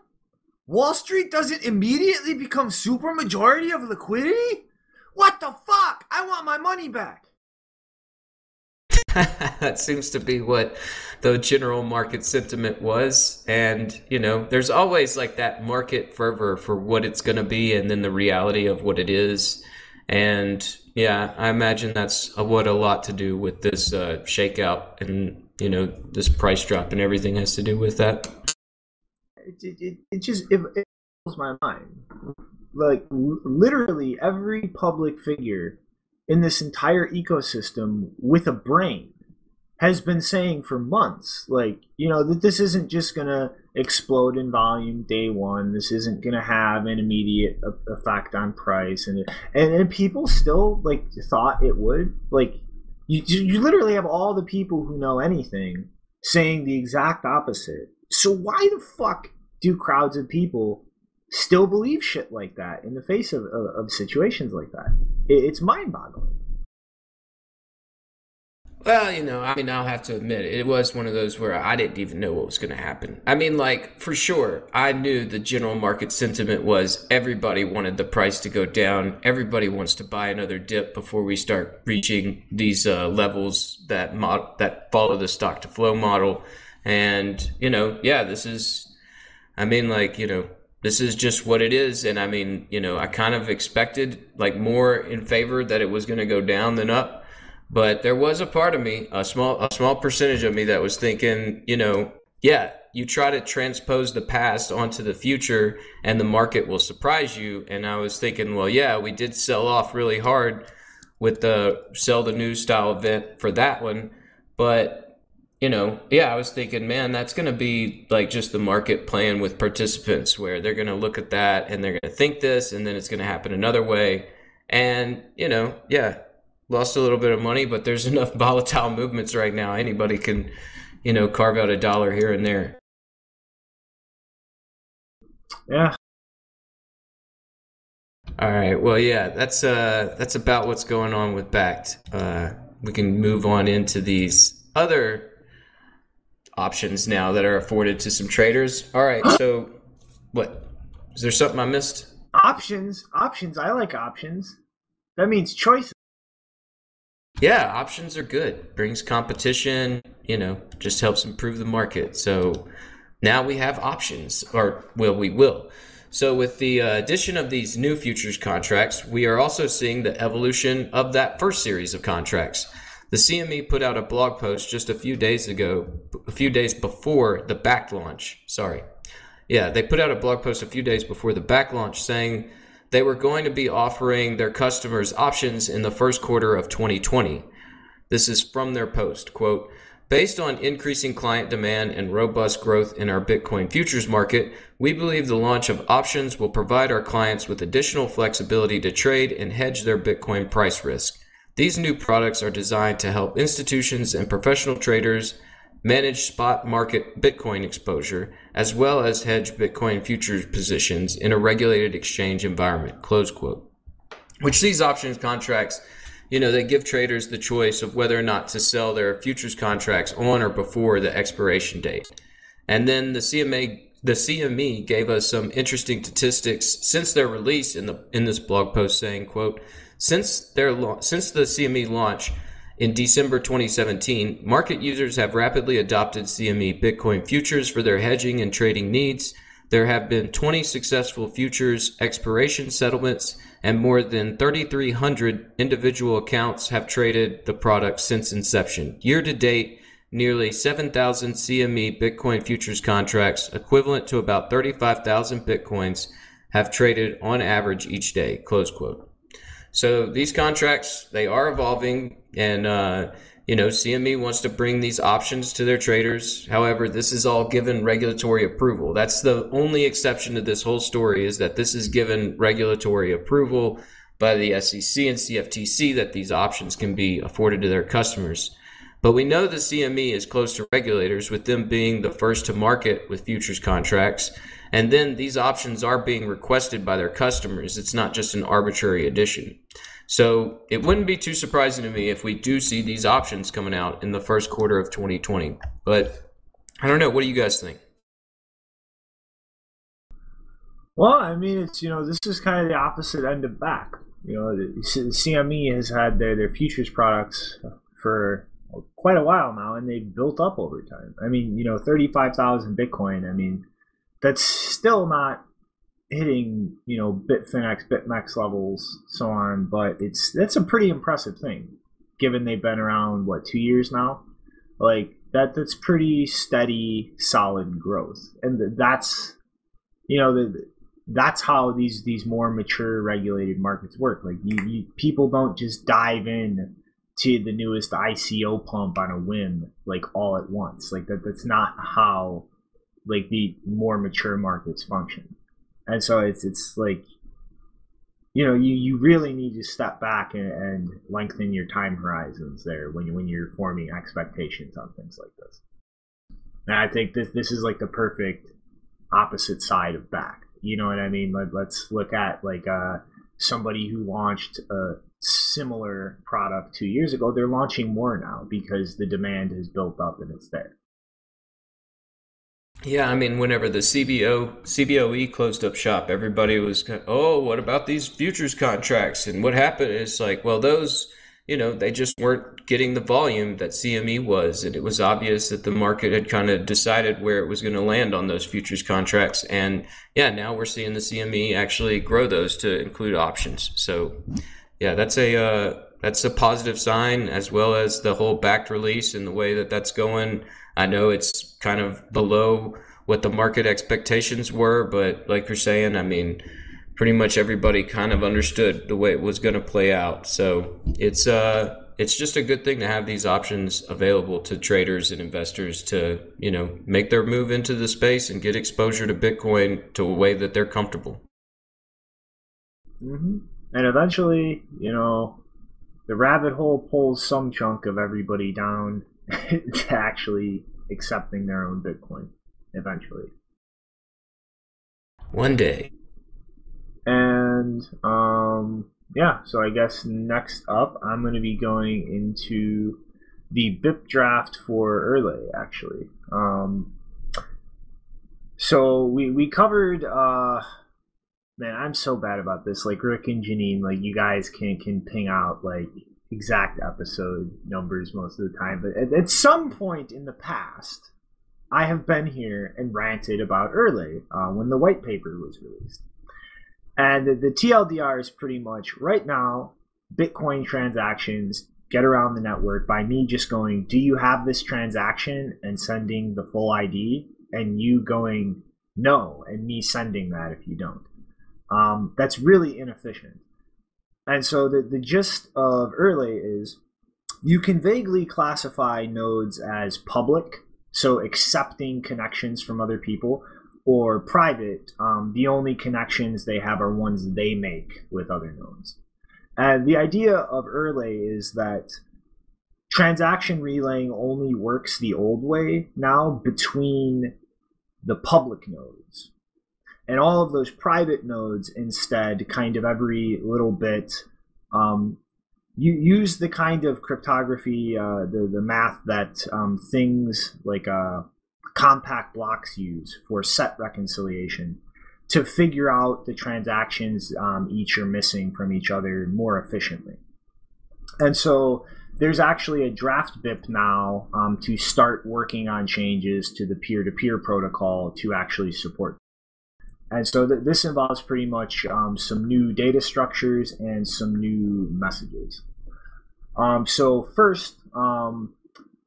Wall Street doesn't immediately become super majority of liquidity? What the fuck? I want my money back. <laughs> that seems to be what the general market sentiment was. And, you know, there's always like that market fervor for what it's going to be and then the reality of what it is. And yeah, I imagine that's what a lot to do with this uh, shakeout and you know this price drop and everything has to do with that. It, it, it just it, it blows my mind. Like literally every public figure in this entire ecosystem with a brain has been saying for months, like you know that this isn't just gonna explode in volume day one. This isn't going to have an immediate effect on price, and and, and people still like thought it would. Like you, you literally have all the people who know anything saying the exact opposite. So why the fuck do crowds of people still believe shit like that in the face of, of, of situations like that? It, it's mind-boggling. Well, you know, I mean, I'll have to admit, it was one of those where I didn't even know what was going to happen. I mean, like, for sure, I knew the general market sentiment was everybody wanted the price to go down. Everybody wants to buy another dip before we start reaching these uh, levels that mod- that follow the stock to flow model. And, you know, yeah, this is, I mean, like, you know, this is just what it is. And I mean, you know, I kind of expected like more in favor that it was going to go down than up but there was a part of me, a small a small percentage of me that was thinking, you know, yeah, you try to transpose the past onto the future and the market will surprise you. And I was thinking, well, yeah, we did sell off really hard with the sell the news style event for that one. But you know, yeah, I was thinking, man, that's going to be like just the market plan with participants where they're going to look at that and they're going to think this and then it's going to happen another way. And, you know, yeah, lost a little bit of money, but there's <laughs> enough volatile movements right now. Anybody can, you know, carve out a dollar here and there. Yeah. All right. Well, yeah, that's uh that's about what's going on with Bakkt. Uh, we can move on into these other options now that are afforded to some traders. All right. So, <gasps> what is there something I missed? Options, options. I like options. That means choices. Yeah, options are good. Brings competition, you know, just helps improve the market. So now we have options, or well, we will. So with the uh, addition of these new futures contracts, we are also seeing the evolution of that first series of contracts. The CME put out a blog post just a few days ago, a few days before the Bakkt launch. Sorry. Yeah, they put out a blog post a few days before the Bakkt launch saying they were going to be offering their customers options in the first quarter of 2020. This is from their post, quote, Based on increasing client demand and robust growth in our Bitcoin futures market, we believe the launch of options will provide our clients with additional flexibility to trade and hedge their Bitcoin price risk. These new products are designed to help institutions and professional traders manage spot market Bitcoin exposure, as well as hedge Bitcoin futures positions in a regulated exchange environment. Close quote. Which these options contracts, you know, they give traders the choice of whether or not to sell their futures contracts on or before the expiration date. And then the CMA the CME gave us some interesting statistics since their release in the in this blog post saying, quote, since their since the CME launch, in December 2017, market users have rapidly adopted CME Bitcoin futures for their hedging and trading needs. There have been 20 successful futures expiration settlements, and more than 3,300 individual accounts have traded the product since inception. Year to date, nearly 7,000 CME Bitcoin futures contracts, equivalent to about 35,000 Bitcoins, have traded on average each day. Close quote. So these contracts, they are evolving and, uh, you know, CME wants to bring these options to their traders. However, this is all given regulatory approval. That's the only exception to this whole story is that this is given regulatory approval by the SEC and CFTC that these options can be afforded to their customers. But we know the CME is close to regulators, with them being the first to market with futures contracts. And then these options are being requested by their customers. It's not just an arbitrary addition. So it wouldn't be too surprising to me if we do see these options coming out in the first quarter of 2020. But I don't know. What do you guys think? Well, I mean, it's you know this is kind of the opposite end of Bakkt. You know, the CME has had their their futures products for quite a while now, and they've built up over time. I mean, you know, thirty five thousand Bitcoin. I mean, that's still not hitting you know Bitfinex, BitMEX levels, so on. But it's that's a pretty impressive thing, given they've been around what two years now. Like that, that's pretty steady, solid growth, and that's you know the, that's how these these more mature regulated markets work. Like you, you people don't just dive in to the newest ICO pump on a whim, like all at once. Like that that's not how like the more mature markets function and so it's it's like you know you, you really need to step back and, and lengthen your time horizons there when you when you're forming expectations on things like this. And I think this this is like the perfect opposite side of Bakkt. You know what I mean? Let, let's look at like uh, somebody who launched a similar product two years ago. They're launching more now because the demand has built up and it's there. Yeah, I mean, whenever the CBO CBOE closed up shop, everybody was, kind of, oh, what about these futures contracts? And what happened is like, well, those, you know, they just weren't getting the volume that CME was, and it was obvious that the market had kind of decided where it was going to land on those futures contracts. And yeah, now we're seeing the CME actually grow those to include options. So yeah, that's a uh, that's a positive sign, as well as the whole Bakkt release and the way that that's going. I know it's kind of below what the market expectations were, but like you're saying, I mean, pretty much everybody kind of understood the way it was going to play out. So it's uh it's just a good thing to have these options available to traders and investors to you know make their move into the space and get exposure to Bitcoin to a way that they're comfortable. Mm-hmm. And eventually, you know, the rabbit hole pulls some chunk of everybody down <laughs> to actually accepting their own Bitcoin eventually. One day. And um, yeah, so I guess next up, I'm going to be going into the BIP draft for Erlay, actually. Um, so we we covered. Uh, man, I'm so bad about this. Like Rick and Janine, like you guys can can ping out like exact episode numbers most of the time, but at, at some point in the past, I have been here and ranted about Erlay uh, when the white paper was released. And the, the TLDR is pretty much right now, Bitcoin transactions get around the network by me just going, Do you have this transaction? and sending the full ID, and you going, No, and me sending that if you don't. Um, that's really inefficient. And so the, the gist of Erlay is you can vaguely classify nodes as public, so accepting connections from other people, or private, um, the only connections they have are ones they make with other nodes. And the idea of Erlay is that transaction relaying only works the old way now between the public nodes. And all of those private nodes instead, kind of every little bit, um, you use the kind of cryptography, uh, the, the math that um, things like uh, compact blocks use for set reconciliation to figure out the transactions um, each are missing from each other more efficiently. And so there's actually a draft BIP now um, to start working on changes to the peer to peer protocol to actually support. And so th- this involves pretty much um, some new data structures and some new messages. Um, so, first, um,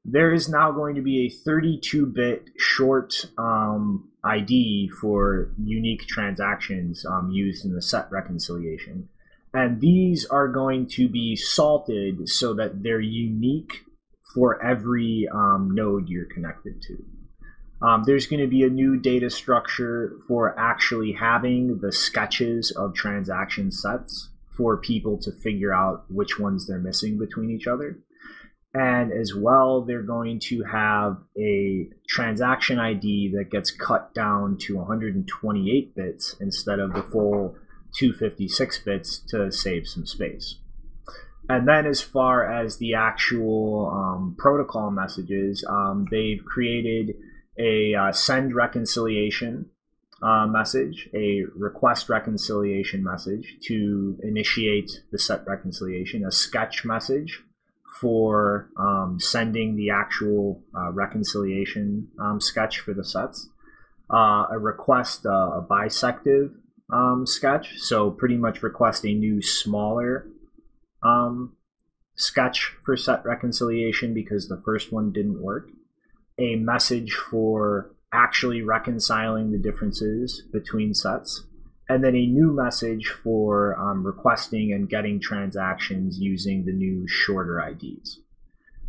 there is now going to be a 32 bit short um, ID for unique transactions um, used in the set reconciliation. And these are going to be salted so that they're unique for every um, node you're connected to. Um, there's going to be a new data structure for actually having the sketches of transaction sets for people to figure out which ones they're missing between each other. And as well, they're going to have a transaction ID that gets cut down to 128 bits instead of the full 256 bits to save some space. And then, as far as the actual um, protocol messages, um, they've created a uh, send reconciliation uh, message, a request reconciliation message to initiate the set reconciliation, a sketch message for um, sending the actual uh, reconciliation um, sketch for the sets, uh, a request uh, a bisective um, sketch, so pretty much request a new smaller um, sketch for set reconciliation because the first one didn't work, a message for actually reconciling the differences between sets, and then a new message for um, requesting and getting transactions using the new shorter IDs.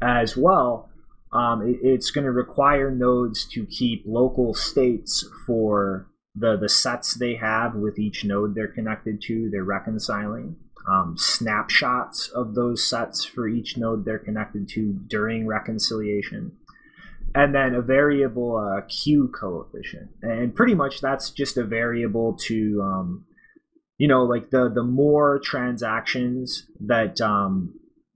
As well, um, it, it's going to require nodes to keep local states for the, the sets they have with each node they're connected to, they're reconciling. Um, snapshots of those sets for each node they're connected to during reconciliation and then a variable uh, q coefficient and pretty much that's just a variable to um, you know, like the the more transactions that um,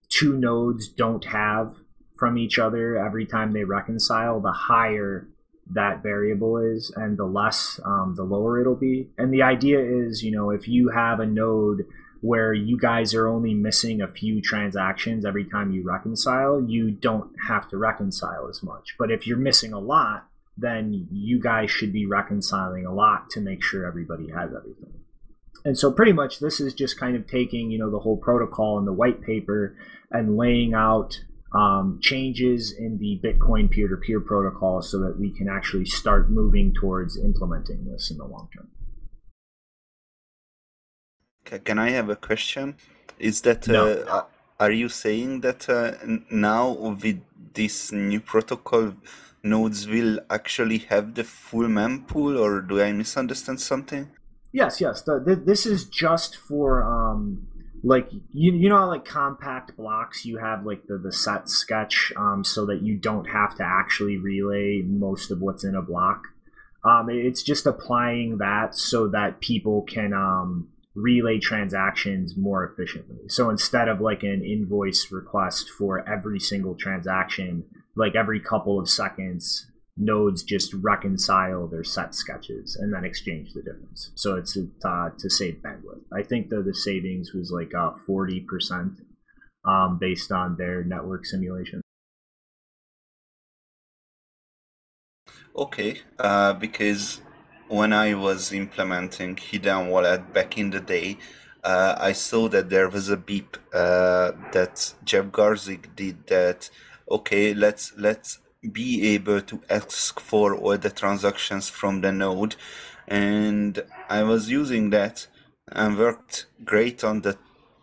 two nodes don't have from each other every time they reconcile, the higher that variable is, and the less, um, the lower it'll be. And the idea is, you know, if you have a node where you guys are only missing a few transactions every time you reconcile, you don't have to reconcile as much. But if you're missing a lot, then you guys should be reconciling a lot to make sure everybody has everything. And so pretty much this is just kind of taking, you know, the whole protocol and the white paper and laying out um, changes in the Bitcoin peer-to-peer protocol so that we can actually start moving towards implementing this in the long term. Ca- Can I have a question? Is that No. uh, are you saying that uh, now with this new protocol, nodes will actually have the full mempool, or do I misunderstand something? Yes, yes. The, th this is just for um, like you you know how, like compact blocks you have like the the set sketch um, so that you don't have to actually relay most of what's in a block. Um, it's just applying that so that people can um, relay transactions more efficiently. So instead of like an invoice request for every single transaction, like every couple of seconds, nodes just reconcile their set sketches and then exchange the difference. So it's uh, to save bandwidth. I think the the savings was like uh, forty percent um, based on their network simulation. Okay, uh, because when I was implementing HiddenWallet back in the day, uh, I saw that there was a BIP uh, that Jeff Garzik did that. Okay, let's let's be able to ask for all the transactions from the node, and I was using that and worked great on the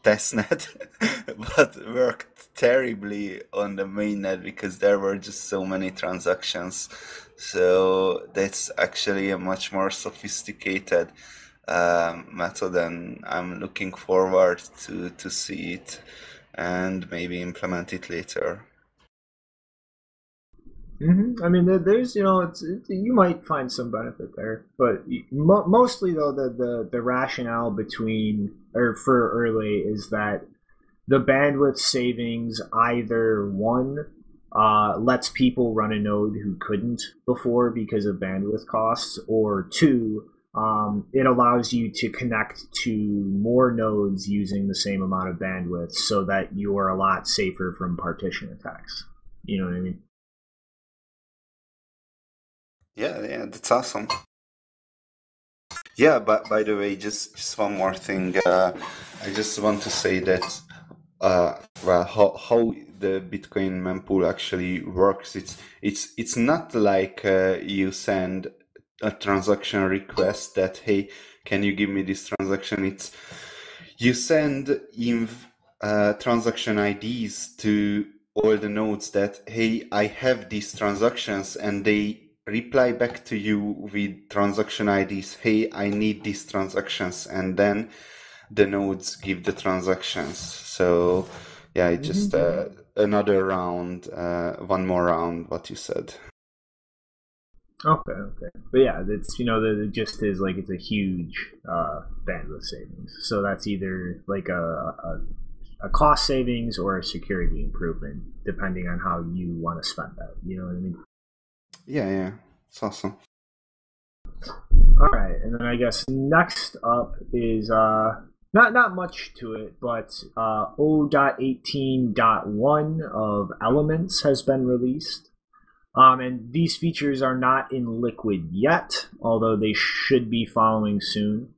testnet, <laughs> but worked terribly on the mainnet because there were just so many transactions. So that's actually a much more sophisticated um, method, and I'm looking forward to, to see it and maybe implement it later. Hmm I mean, there's you know, it's it, you might find some benefit there, but mo- mostly though, the, the the rationale between or for Erlay is that the bandwidth savings either one uh, lets people run a node who couldn't before because of bandwidth costs, or two, um, it allows you to connect to more nodes using the same amount of bandwidth, so that you are a lot safer from partition attacks. You know what I mean? Yeah, yeah, that's awesome. Yeah, but by the way, just just one more thing. Uh, I just want to say that uh, well, how how the Bitcoin mempool actually works. It's it's it's not like uh, you send a transaction request that hey, can you give me this transaction? It's you send inv uh, transaction IDs to all the nodes that hey, I have these transactions, and they reply back to you with transaction IDs. Hey, I need these transactions, and then the nodes give the transactions. So yeah, it just uh, another round, uh, one more round. What you said. Okay, okay, but yeah, it's you know the, the gist is like it's a huge uh, bandwidth savings. So that's either like a, a a cost savings or a security improvement, depending on how you want to spend that. You know what I mean? Yeah, yeah, it's awesome. All right, and then I guess next up is uh, not not much to it, but uh, 0.18.1 of Elements has been released. Um, and these features are not in Liquid yet, although they should be following soon.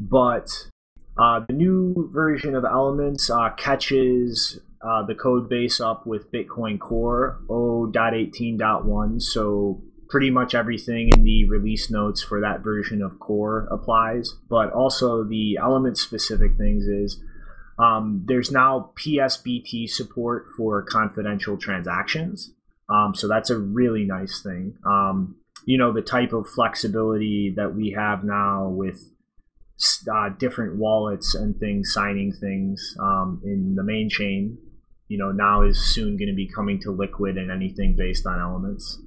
But uh, the new version of Elements uh, catches uh, the code base up with Bitcoin Core 0.18.1, so pretty much everything in the release notes for that version of Core applies. But also the element specific things is um, there's now PSBT support for confidential transactions. Um, so that's a really nice thing. Um, you know, the type of flexibility that we have now with uh, different wallets and things signing things um, in the main chain, you know, now is soon going to be coming to Liquid and anything based on elements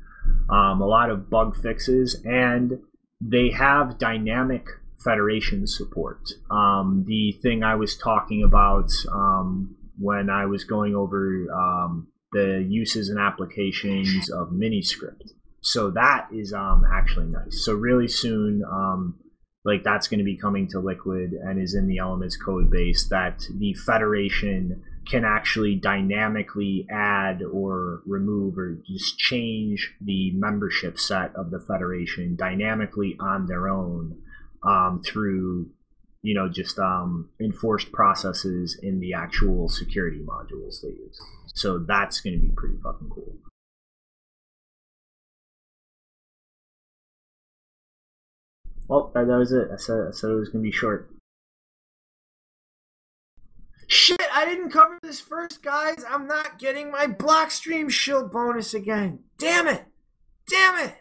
um, a lot of bug fixes, and they have dynamic Federation support. Um, the thing I was talking about um, when I was going over um, the uses and applications of Miniscript. So that is um, actually nice. So really soon, um, like that's going to be coming to Liquid and is in the Elements code base. That the Federation can actually dynamically add or remove or just change the membership set of the Federation dynamically on their own um, through you know just um, enforced processes in the actual security modules they use. So that's going to be pretty fucking cool. Well, that, was it. I said, I said it was going to be short. Shit, I didn't cover this first, guys. I'm not getting my Blockstream shield bonus again. Damn it. Damn it.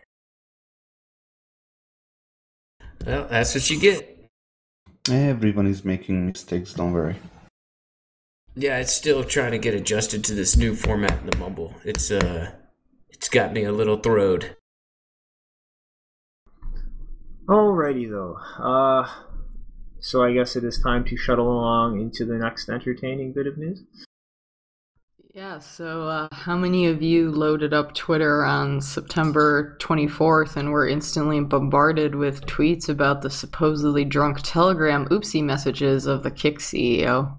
Well, that's what you get. Everyone is making mistakes, don't worry. Yeah, it's still trying to get adjusted to this new format in the Mumble. It's uh, it's got me a little throwed. Alrighty though. Uh, so I guess it is time to shuttle along into the next entertaining bit of news. Yeah, so uh, how many of you loaded up Twitter on September 24th and were instantly bombarded with tweets about the supposedly drunk Telegram oopsie messages of the Kik CEO?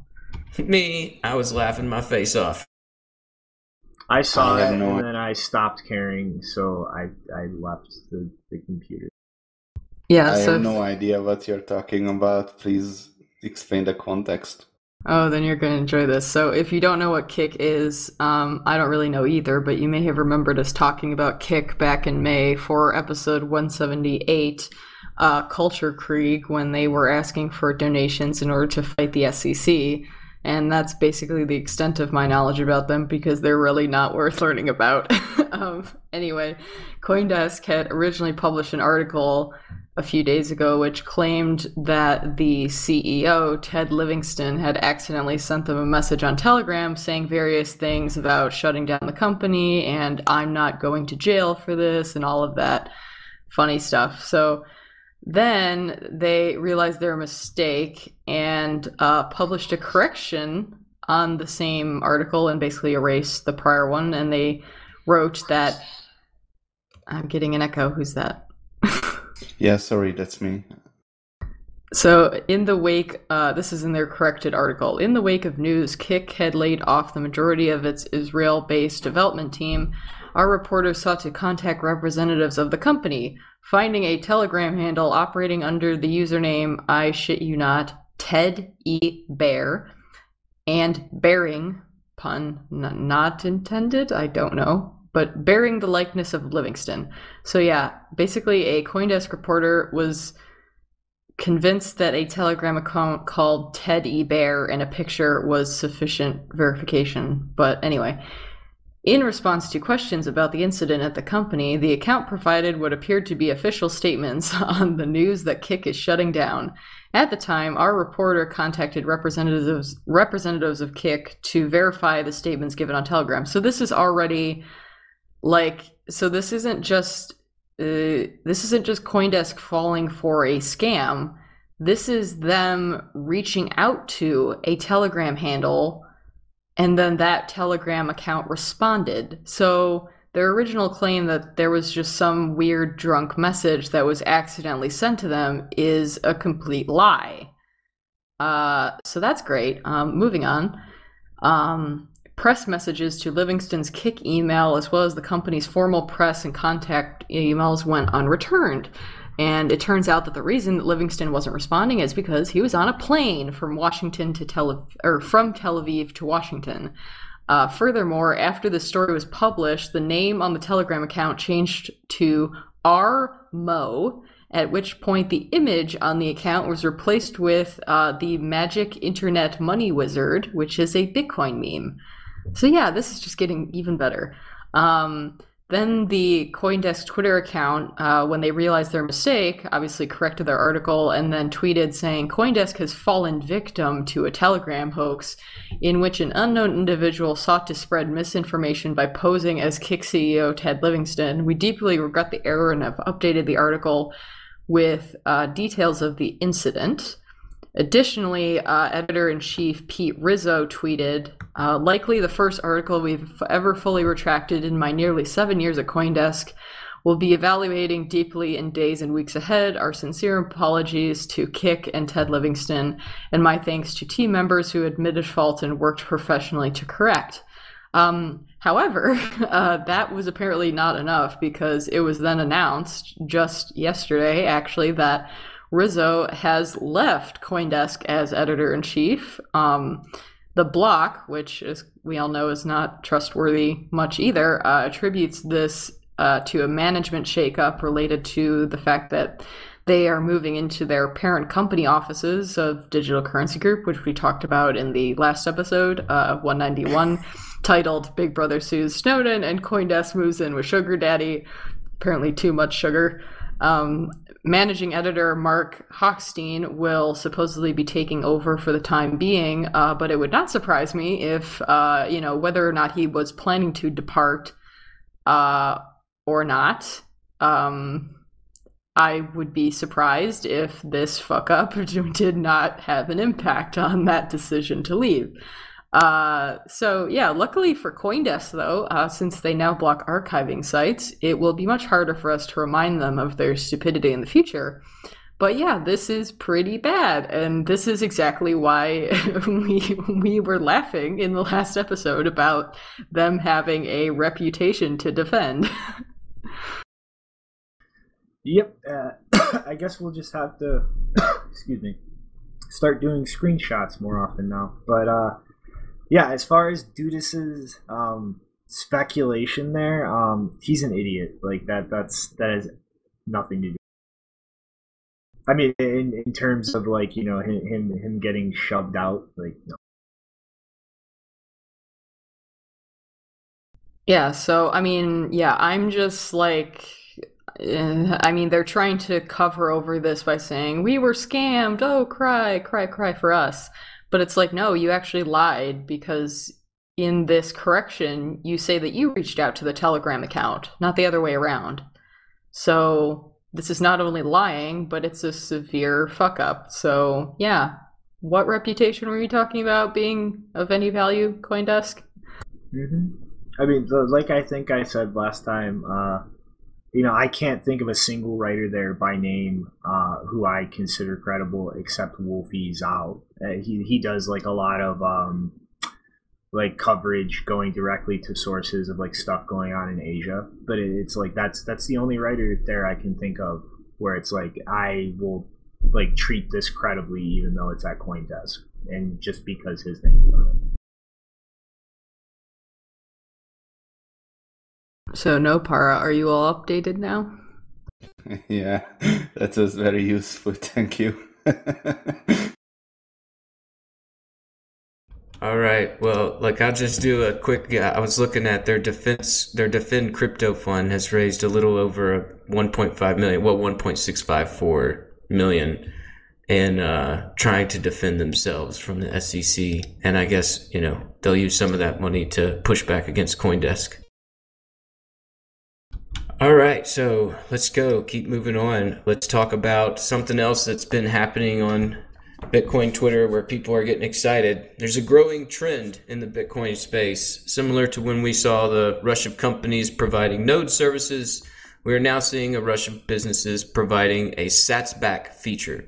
Me, I was laughing my face off. I saw I it no- and then I stopped caring, so I I left the, the computer. Yeah, I so have no idea what you're talking about. Please explain the context. Oh, then you're going to enjoy this. So, if you don't know what Kik is, um, I don't really know either, but you may have remembered us talking about Kik back in May for episode 178, uh, Culture Krieg, when they were asking for donations in order to fight the SEC. And that's basically the extent of my knowledge about them because they're really not worth learning about. <laughs> um, anyway, Coindesk had originally published an article a few days ago, which claimed that the CEO, Ted Livingston, had accidentally sent them a message on Telegram saying various things about shutting down the company and I'm not going to jail for this and all of that funny stuff. So then they realized their mistake and uh, published a correction on the same article and basically erased the prior one. And they wrote that. I'm getting an echo. Who's that? <laughs> Yeah, sorry, that's me. So, in the wake, uh, this is in their corrected article. In the wake of news, Kik had laid off the majority of its Israel based development team. Our reporters sought to contact representatives of the company, finding a Telegram handle operating under the username I shit you not, Ted E. Bear, and bearing, pun not intended, I don't know, but bearing the likeness of Livingston. So, yeah, basically, a Coindesk reporter was convinced that a Telegram account called Ted E. Bear and a picture was sufficient verification. But anyway, in response to questions about the incident at the company, the account provided what appeared to be official statements <laughs> on the news that Kik is shutting down. At the time, our reporter contacted representatives representatives of Kik to verify the statements given on Telegram. So this is already like so this isn't just uh, this isn't just CoinDesk falling for a scam. This is them reaching out to a Telegram handle, and then that Telegram account responded. So their original claim that there was just some weird drunk message that was accidentally sent to them is a complete lie. Uh, so that's great. Um, moving on. Um, press messages to Livingston's Kik email, as well as the company's formal press and contact emails, went unreturned. And it turns out that the reason that Livingston wasn't responding is because he was on a plane from Washington to Tel or from Tel Aviv to Washington. Uh, furthermore, after the story was published, the name on the Telegram account changed to R Mo, at which point the image on the account was replaced with uh, the Magic Internet Money Wizard, which is a Bitcoin meme. So yeah, this is just getting even better. Um, then the CoinDesk Twitter account, uh, when they realized their mistake, obviously corrected their article and then tweeted saying CoinDesk has fallen victim to a Telegram hoax in which an unknown individual sought to spread misinformation by posing as Kik CEO Ted Livingston. We deeply regret the error and have updated the article with uh, details of the incident. Additionally, uh, editor in chief Pete Rizzo tweeted uh, likely the first article we've ever fully retracted in my nearly seven years at Coindesk. We'll be evaluating deeply in days and weeks ahead. Our sincere apologies to Kik and Ted Livingston, and my thanks to team members who admitted fault and worked professionally to correct. Um, however, <laughs> uh, that was apparently not enough because it was then announced just yesterday, actually, that Rizzo has left Coindesk as editor in chief. Um, the block, which as we all know is not trustworthy much either, uh, attributes this uh, to a management shakeup related to the fact that they are moving into their parent company offices of Digital Currency Group, which we talked about in the last episode uh, of 191, <laughs> titled Big Brother Sues Snowden and Coindesk Moves In with Sugar Daddy. Apparently, too much sugar. Um, managing editor Marc Hochstein will supposedly be taking over for the time being, uh, but it would not surprise me if, uh, you know, whether or not he was planning to depart uh, or not. Um, I would be surprised if this fuck up <laughs> did not have an impact on that decision to leave. Uh, so yeah, luckily for CoinDesk though, uh, since they now block archiving sites, it will be much harder for us to remind them of their stupidity in the future. But yeah, this is pretty bad, and this is exactly why <laughs> we we were laughing in the last episode about them having a reputation to defend. Yep. Uh, <coughs> I guess we'll just have to, <coughs> excuse me, start doing screenshots more often now. But uh, yeah, as far as Dudas's um, speculation there, um, he's an idiot. Like that. That's that has nothing to do. I mean, in, in terms of like you know him him, him getting shoved out, like no. Yeah, so I mean, yeah, I'm just like uh, I mean, they're trying to cover over this by saying, we were scammed. Oh, cry, cry, cry for us. But it's like, no, you actually lied because in this correction, you say that you reached out to the Telegram account, not the other way around. So this is not only lying, but it's a severe fuck up. So, yeah. What reputation were you talking about being of any value, Coindesk? Mm-hmm. I mean, like I think I said last time, uh, you know, I can't think of a single writer there by name uh, who I consider credible except Wolfie Zhao. Uh, he he does like a lot of um, like coverage going directly to sources of like stuff going on in Asia. But it, it's like that's that's the only writer there I can think of where it's like I will like treat this credibly even though it's at CoinDesk and just because his name on it. So, Nopara, are you all updated now? <laughs> yeah, that was very useful. <laughs> Thank you. <laughs> All right. Well, like I'll just do a quick. Yeah, I was looking at their defense. Their defend crypto fund has raised a little over 1.5 million. Well, 1.654 million, and uh, trying to defend themselves from the SEC. And I guess you know they'll use some of that money to push back against CoinDesk. All right, so let's go. Keep moving on. Let's talk about something else that's been happening on Bitcoin Twitter where people are getting excited. There's a growing trend in the Bitcoin space, similar to when we saw the rush of companies providing node services. We are now seeing a rush of businesses providing a SatsBack feature.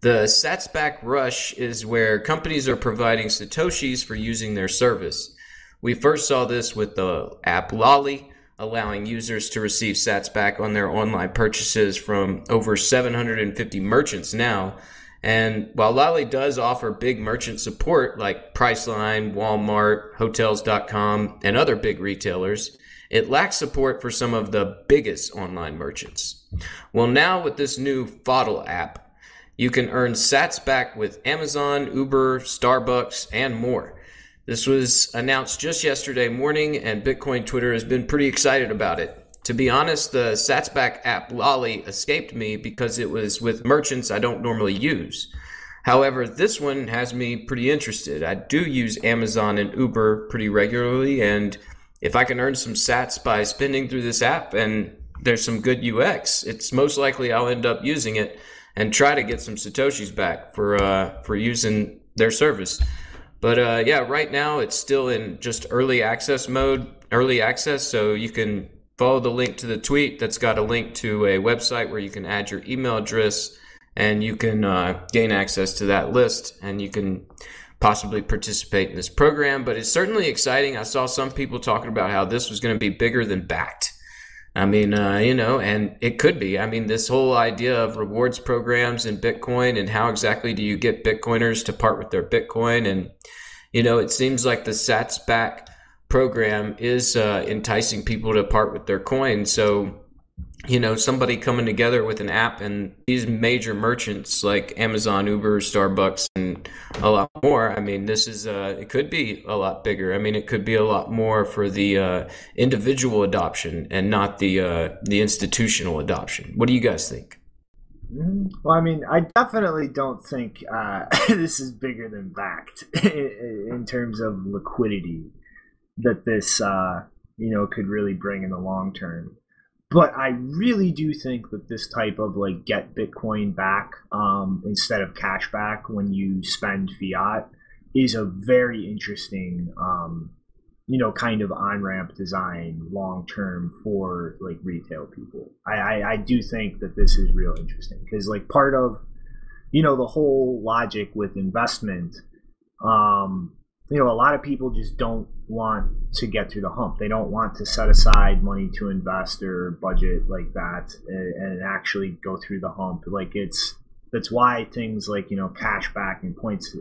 The SatsBack rush is where companies are providing Satoshis for using their service. We first saw this with the app Lolli allowing users to receive sats back on their online purchases from over 750 merchants now. And while Lolli does offer big merchant support like Priceline, Walmart, Hotels.com, and other big retailers, it lacks support for some of the biggest online merchants. Well, now with this new Fold app, you can earn sats back with Amazon, Uber, Starbucks, and more. This was announced just yesterday morning, and Bitcoin Twitter has been pretty excited about it. To be honest, the Satsback app Lolli escaped me because it was with merchants I don't normally use. However, this one has me pretty interested. I do use Amazon and Uber pretty regularly, and if I can earn some sats by spending through this app and there's some good UX, it's most likely I'll end up using it and try to get some satoshis back for uh, for using their service. But uh, yeah, right now it's still in just early access mode, early access. So you can follow the link to the tweet that's got a link to a website where you can add your email address and you can uh, gain access to that list and you can possibly participate in this program. But it's certainly exciting. I saw some people talking about how this was going to be bigger than Bakkt. I mean, uh, you know, and it could be. I mean, this whole idea of rewards programs in Bitcoin and how exactly do you get Bitcoiners to part with their Bitcoin? And, you know, it seems like the Sats back program is uh, enticing people to part with their coin. So, you know, somebody coming together with an app and these major merchants like Amazon, Uber, Starbucks, and a lot more. I mean, this is, uh, it could be a lot bigger. I mean, it could be a lot more for the uh, individual adoption and not the, uh, the institutional adoption. What do you guys think? Mm, Well, I mean, I definitely don't think uh, <laughs> this is bigger than Bakkt <laughs> in terms of liquidity that this, uh, you know, could really bring in the long term. But I really do think that this type of like get Bitcoin back um, instead of cash back when you spend fiat is a very interesting, um, you know, kind of on ramp design long term for like retail people. I, I, I do think that this is real interesting because like part of, you know, the whole logic with investment, um, you know, a lot of people just don't want to get through the hump. They don't want to set aside money to invest or budget like that and, and actually go through the hump. Like it's that's why things like you know cash back and points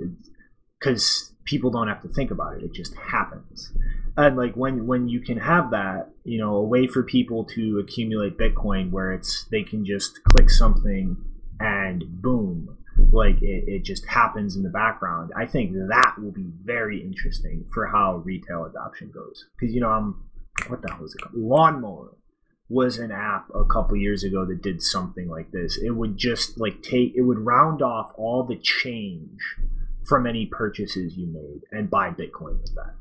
because people don't have to think about it. It just happens. And like when when you can have that, you know, a way for people to accumulate Bitcoin where it's they can just click something and boom, like it, it just happens in the background. I think that will be very interesting for how retail adoption goes. Because you know, I'm what the hell is it called? Lawnmower was an app a couple years ago that did something like this. It would just like take it would round off all the change from any purchases you made and buy Bitcoin with that.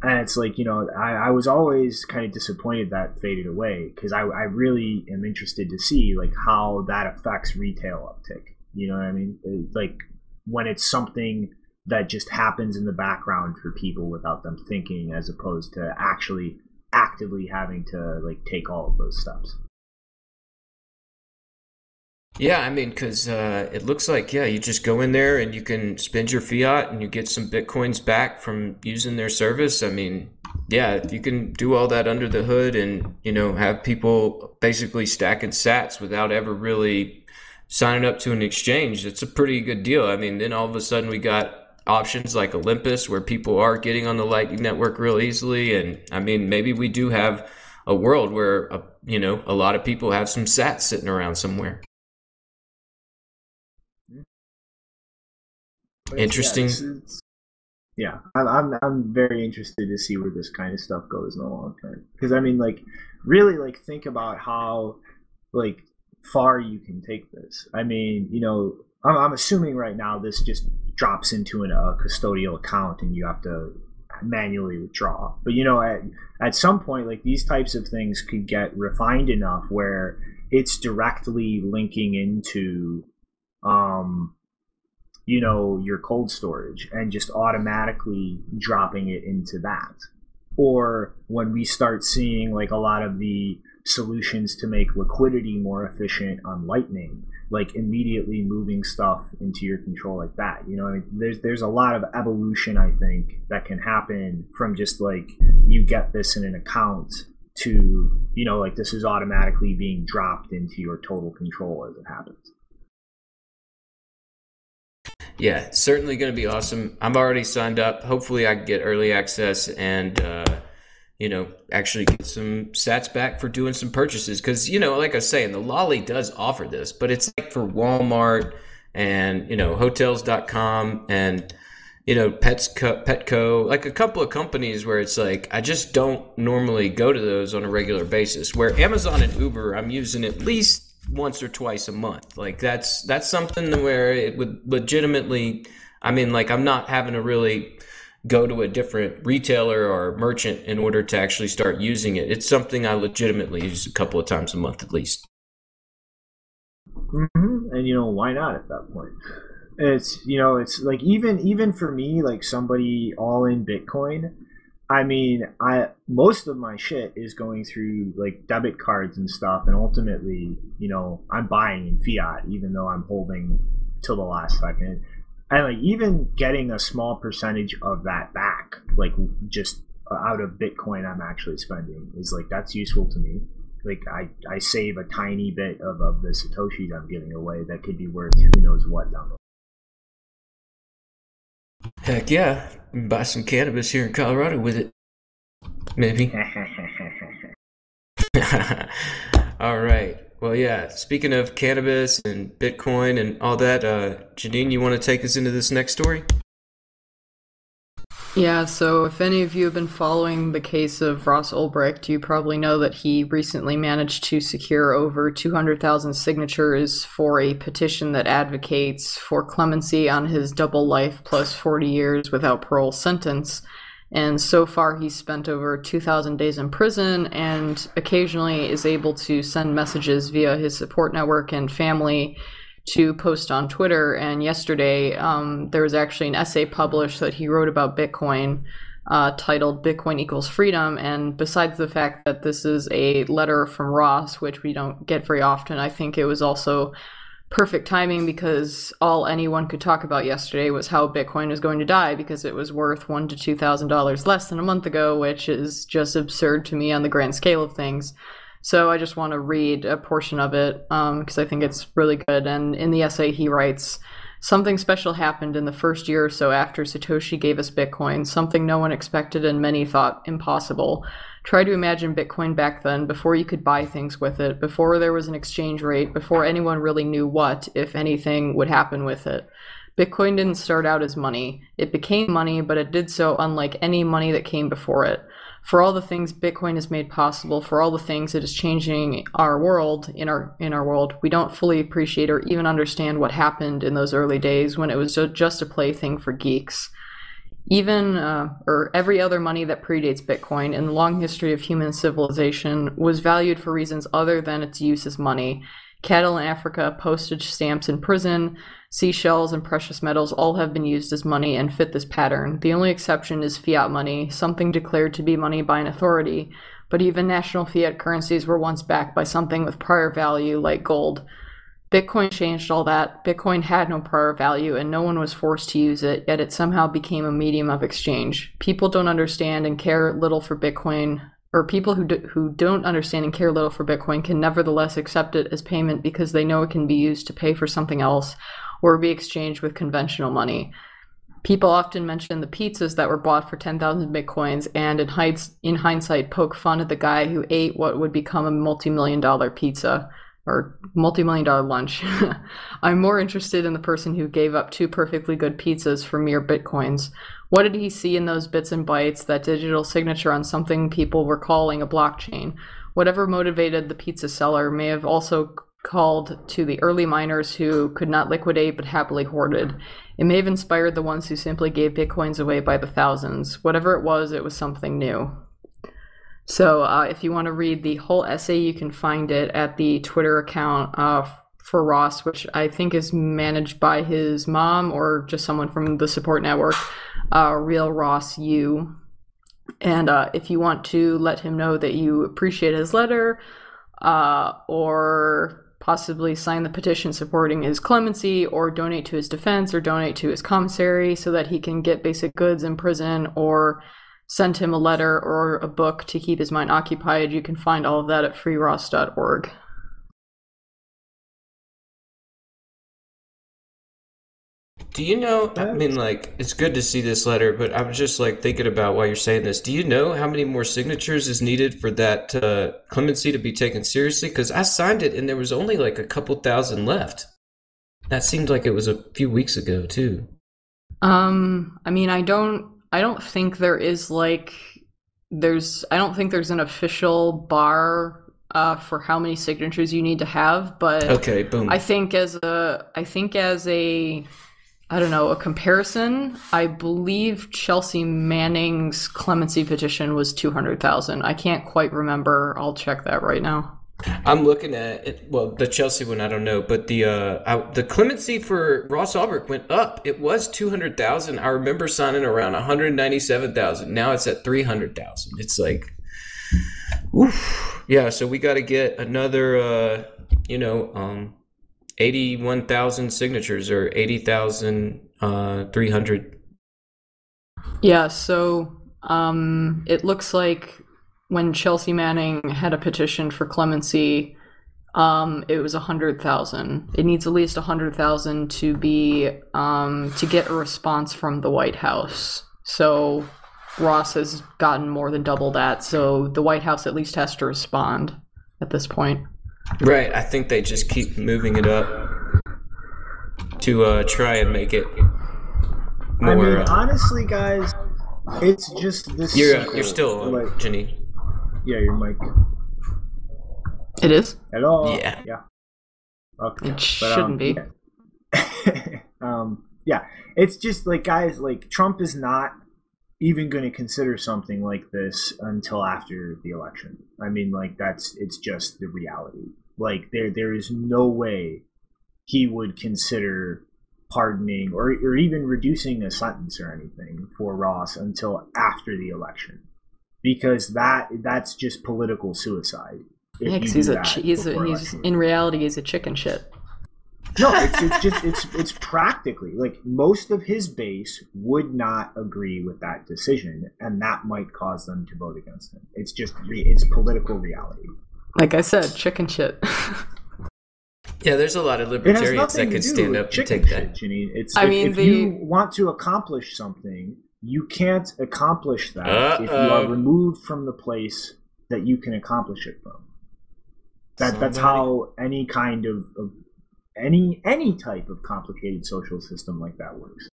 And it's like, you know, I, I was always kind of disappointed that faded away because I, I really am interested to see like how that affects retail uptick. You know what I mean? It- like when it's something that just happens in the background for people without them thinking as opposed to actually actively having to like take all of those steps. Yeah, I mean, because uh, it looks like, yeah, you just go in there and you can spend your fiat and you get some bitcoins back from using their service. I mean, yeah, you can do all that under the hood and, you know, have people basically stacking sats without ever really signing up to an exchange, it's a pretty good deal. I mean, then all of a sudden we got options like Olympus where people are getting on the Lightning Network real easily. And I mean, maybe we do have a world where, uh, you know, a lot of people have some sats sitting around somewhere. But Interesting. Yeah, yeah, I'm, I'm I'm very interested to see where this kind of stuff goes in the long term. Because I mean, like, really, like, think about how, like, far you can take this. I mean, you know, I'm, I'm assuming right now this just drops into a custodial account and you have to manually withdraw. But you know, at at some point, like these types of things could get refined enough where it's directly linking into, um, you know, your cold storage and just automatically dropping it into that. Or when we start seeing like a lot of the solutions to make liquidity more efficient on Lightning, like immediately moving stuff into your control like that. You know, I mean, there's there's a lot of evolution I think that can happen from just like you get this in an account to you know like this is automatically being dropped into your total control as it happens. Yeah, certainly going to be awesome. I'm already signed up. Hopefully, I get early access and, uh, you know, actually get some sats back for doing some purchases. Because, you know, like I was saying, the Lolli does offer this, but it's like for Walmart and, you know, hotels.com and, you know, Petsco, Petco, like a couple of companies where it's like, I just don't normally go to those on a regular basis. Where Amazon and Uber, I'm using at least once or twice a month. Like that's that's something where it would legitimately I mean like I'm not having to really go to a different retailer or merchant in order to actually start using it. It's something I legitimately use a couple of times a month at least. hmm And you know why not at that point? It's you know it's like even even for me like somebody all in Bitcoin. I mean, I most of my shit is going through like debit cards and stuff, and ultimately, you know, I'm buying in fiat, even though I'm holding till the last second. And like even getting a small percentage of that back, like just out of Bitcoin, I'm actually spending is like that's useful to me. Like I, I save a tiny bit of, of the satoshis I'm giving away that could be worth who knows what down the Heck yeah, buy some cannabis here in Colorado with it. Maybe. <laughs> <laughs> all right. Well, yeah. Speaking of cannabis and Bitcoin and all that, uh, Janine, you want to take us into this next story? Yeah, so if any of you have been following the case of Ross Ulbricht, you probably know that he recently managed to secure over 200,000 signatures for a petition that advocates for clemency on his double life plus 40 years without parole sentence. And so far, he's spent over 2,000 days in prison and occasionally is able to send messages via his support network and family to post on Twitter. And yesterday, um, there was actually an essay published that he wrote about Bitcoin uh, titled Bitcoin Equals Freedom. And besides the fact that this is a letter from Ross, which we don't get very often, I think it was also perfect timing because all anyone could talk about yesterday was how Bitcoin is going to die because it was worth one to two thousand dollars less than a month ago, which is just absurd to me on the grand scale of things. So I just want to read a portion of it because um, I think it's really good. And in the essay, he writes Something special happened in the first year or so after Satoshi gave us Bitcoin, something no one expected and many thought impossible. Try to imagine Bitcoin back then, before you could buy things with it, before there was an exchange rate, before anyone really knew what, if anything, would happen with it. Bitcoin didn't start out as money. It became money, but it did so unlike any money that came before it for all the things Bitcoin has made possible, for all the things it is changing our world in our in our world, we don't fully appreciate or even understand what happened in those early days when it was just a plaything for geeks. Even uh, or every other money that predates Bitcoin in the long history of human civilization was valued for reasons other than its use as money. Cattle in Africa, postage stamps in prison, Seashells and precious metals all have been used as money and fit this pattern. The only exception is fiat money, something declared to be money by an authority, but even national fiat currencies were once backed by something with prior value, like gold. Bitcoin changed all that. Bitcoin had no prior value and no one was forced to use it, yet it somehow became a medium of exchange. People don't understand and care little for Bitcoin, or people who, do, who don't understand and care little for Bitcoin can nevertheless accept it as payment because they know it can be used to pay for something else or be exchanged with conventional money. People often mention the pizzas that were bought for 10,000 bitcoins and in, in hindsight poke fun at the guy who ate what would become a multi-million dollar pizza or multi-million dollar lunch. <laughs> I'm more interested in the person who gave up two perfectly good pizzas for mere bitcoins. What did he see in those bits and bytes, that digital signature on something people were calling a blockchain? Whatever motivated the pizza seller may have also called to the early miners who could not liquidate but happily hoarded. It may have inspired the ones who simply gave bitcoins away by the thousands. Whatever it was, it was something new. So, uh, if you want to read the whole essay, you can find it at the Twitter account uh, for Ross, which I think is managed by his mom or just someone from the support network, uh, Real Ross U. And uh, if you want to let him know that you appreciate his letter, uh, or possibly sign the petition supporting his clemency or donate to his defense or donate to his commissary so that he can get basic goods in prison or send him a letter or a book to keep his mind occupied. You can find all of that at freeross.org. Do you know? I mean, like, it's good to see this letter, but I was just like thinking about while you're saying this. Do you know how many more signatures is needed for that uh, clemency to be taken seriously? Because I signed it and there was only like a couple thousand left. That seemed like it was a few weeks ago too. Um, I mean, I don't, I don't think there is like, there's, I don't think there's an official bar uh, for how many signatures you need to have, but Okay, boom. I think as a, I think as a I don't know, a comparison, I believe Chelsea Manning's clemency petition was 200,000. I can't quite remember. I'll check that right now. I'm looking at it. Well, the Chelsea one, I don't know, but the uh, I, the clemency for Ross Ulbricht went up. It was two hundred thousand. I remember signing around one hundred ninety seven thousand. Now it's at three hundred thousand. It's like, oof. Yeah. So we got to get another, uh, you know, um, eighty one thousand signatures or eighty thousand uh, three hundred. Yeah, so um, it looks like when Chelsea Manning had a petition for clemency, um, it was a hundred thousand. It needs at least a hundred thousand to be um, to get a response from the White House. So Ross has gotten more than double that. So the White House at least has to respond at this point. Right. I think they just keep moving it up to uh, try and make it more. I mean, uh, honestly, guys, it's just this. you're uh, you're still uh, like, Jenny. yeah, your mic. It is. Hello. Yeah. Yeah. Okay. It But, shouldn't um, be. yeah. <laughs> um, yeah, it's just like guys, like Trump is not even going to consider something like this until after the election. I mean, like that's it's just the reality. Like there, there is no way he would consider pardoning or or even reducing a sentence or anything for Ross until after the election, because that that's just political suicide. Yeah, 'cause he's a he's a, he's in reality he's a chicken shit. No, it's <laughs> it's just it's it's practically like most of his base would not agree with that decision, and that might cause them to vote against him. It's just re- it's political reality. Like I said, chicken shit. <laughs> Yeah, there's a lot of libertarians that could stand up and take shit, that. Janine. It's I if, mean, if the- you want to accomplish something, you can't accomplish that if you are removed from the place that you can accomplish it from. That that's how any kind of, of any any type of complicated social system like that works.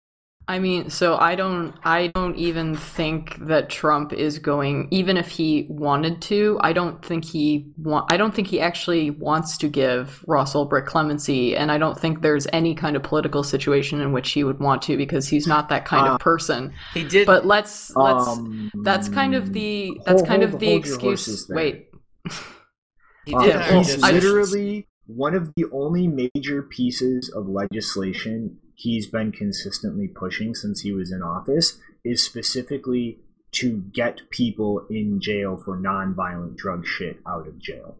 I mean, so I don't I don't even think that Trump is going even if he wanted to, I don't think he want I don't think he actually wants to give Ross Ulbricht clemency and I don't think there's any kind of political situation in which he would want to because he's not that kind Uh, of person. He did. But let's let's Um, that's kind of the that's hold- kind hold- of the hold excuse wait. <laughs> he Uh, did Yeah, hire well, he's literally one of the only major pieces of legislation he's been consistently pushing since he was in office is specifically to get people in jail for nonviolent drug shit out of jail.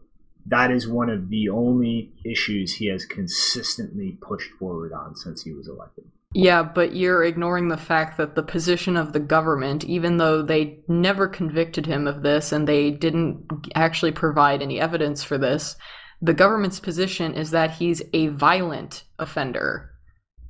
That is one of the only issues he has consistently pushed forward on since he was elected. Yeah, but you're ignoring the fact that the position of the government, even though they never convicted him of this and they didn't actually provide any evidence for this, the government's position is that he's a violent offender.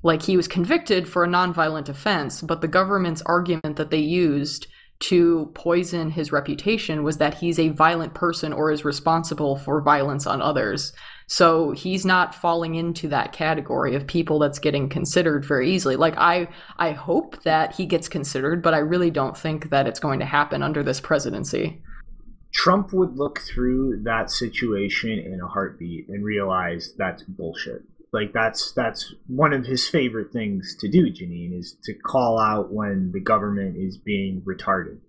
Like he was convicted for a nonviolent offense, but the government's argument that they used to poison his reputation was that he's a violent person or is responsible for violence on others. So he's not falling into that category of people that's getting considered very easily. Like I I hope that he gets considered, but I really don't think that it's going to happen under this presidency. Trump would look through that situation in a heartbeat and realize that's bullshit. Like that's that's one of his favorite things to do, Janine, is to call out when the government is being retarded.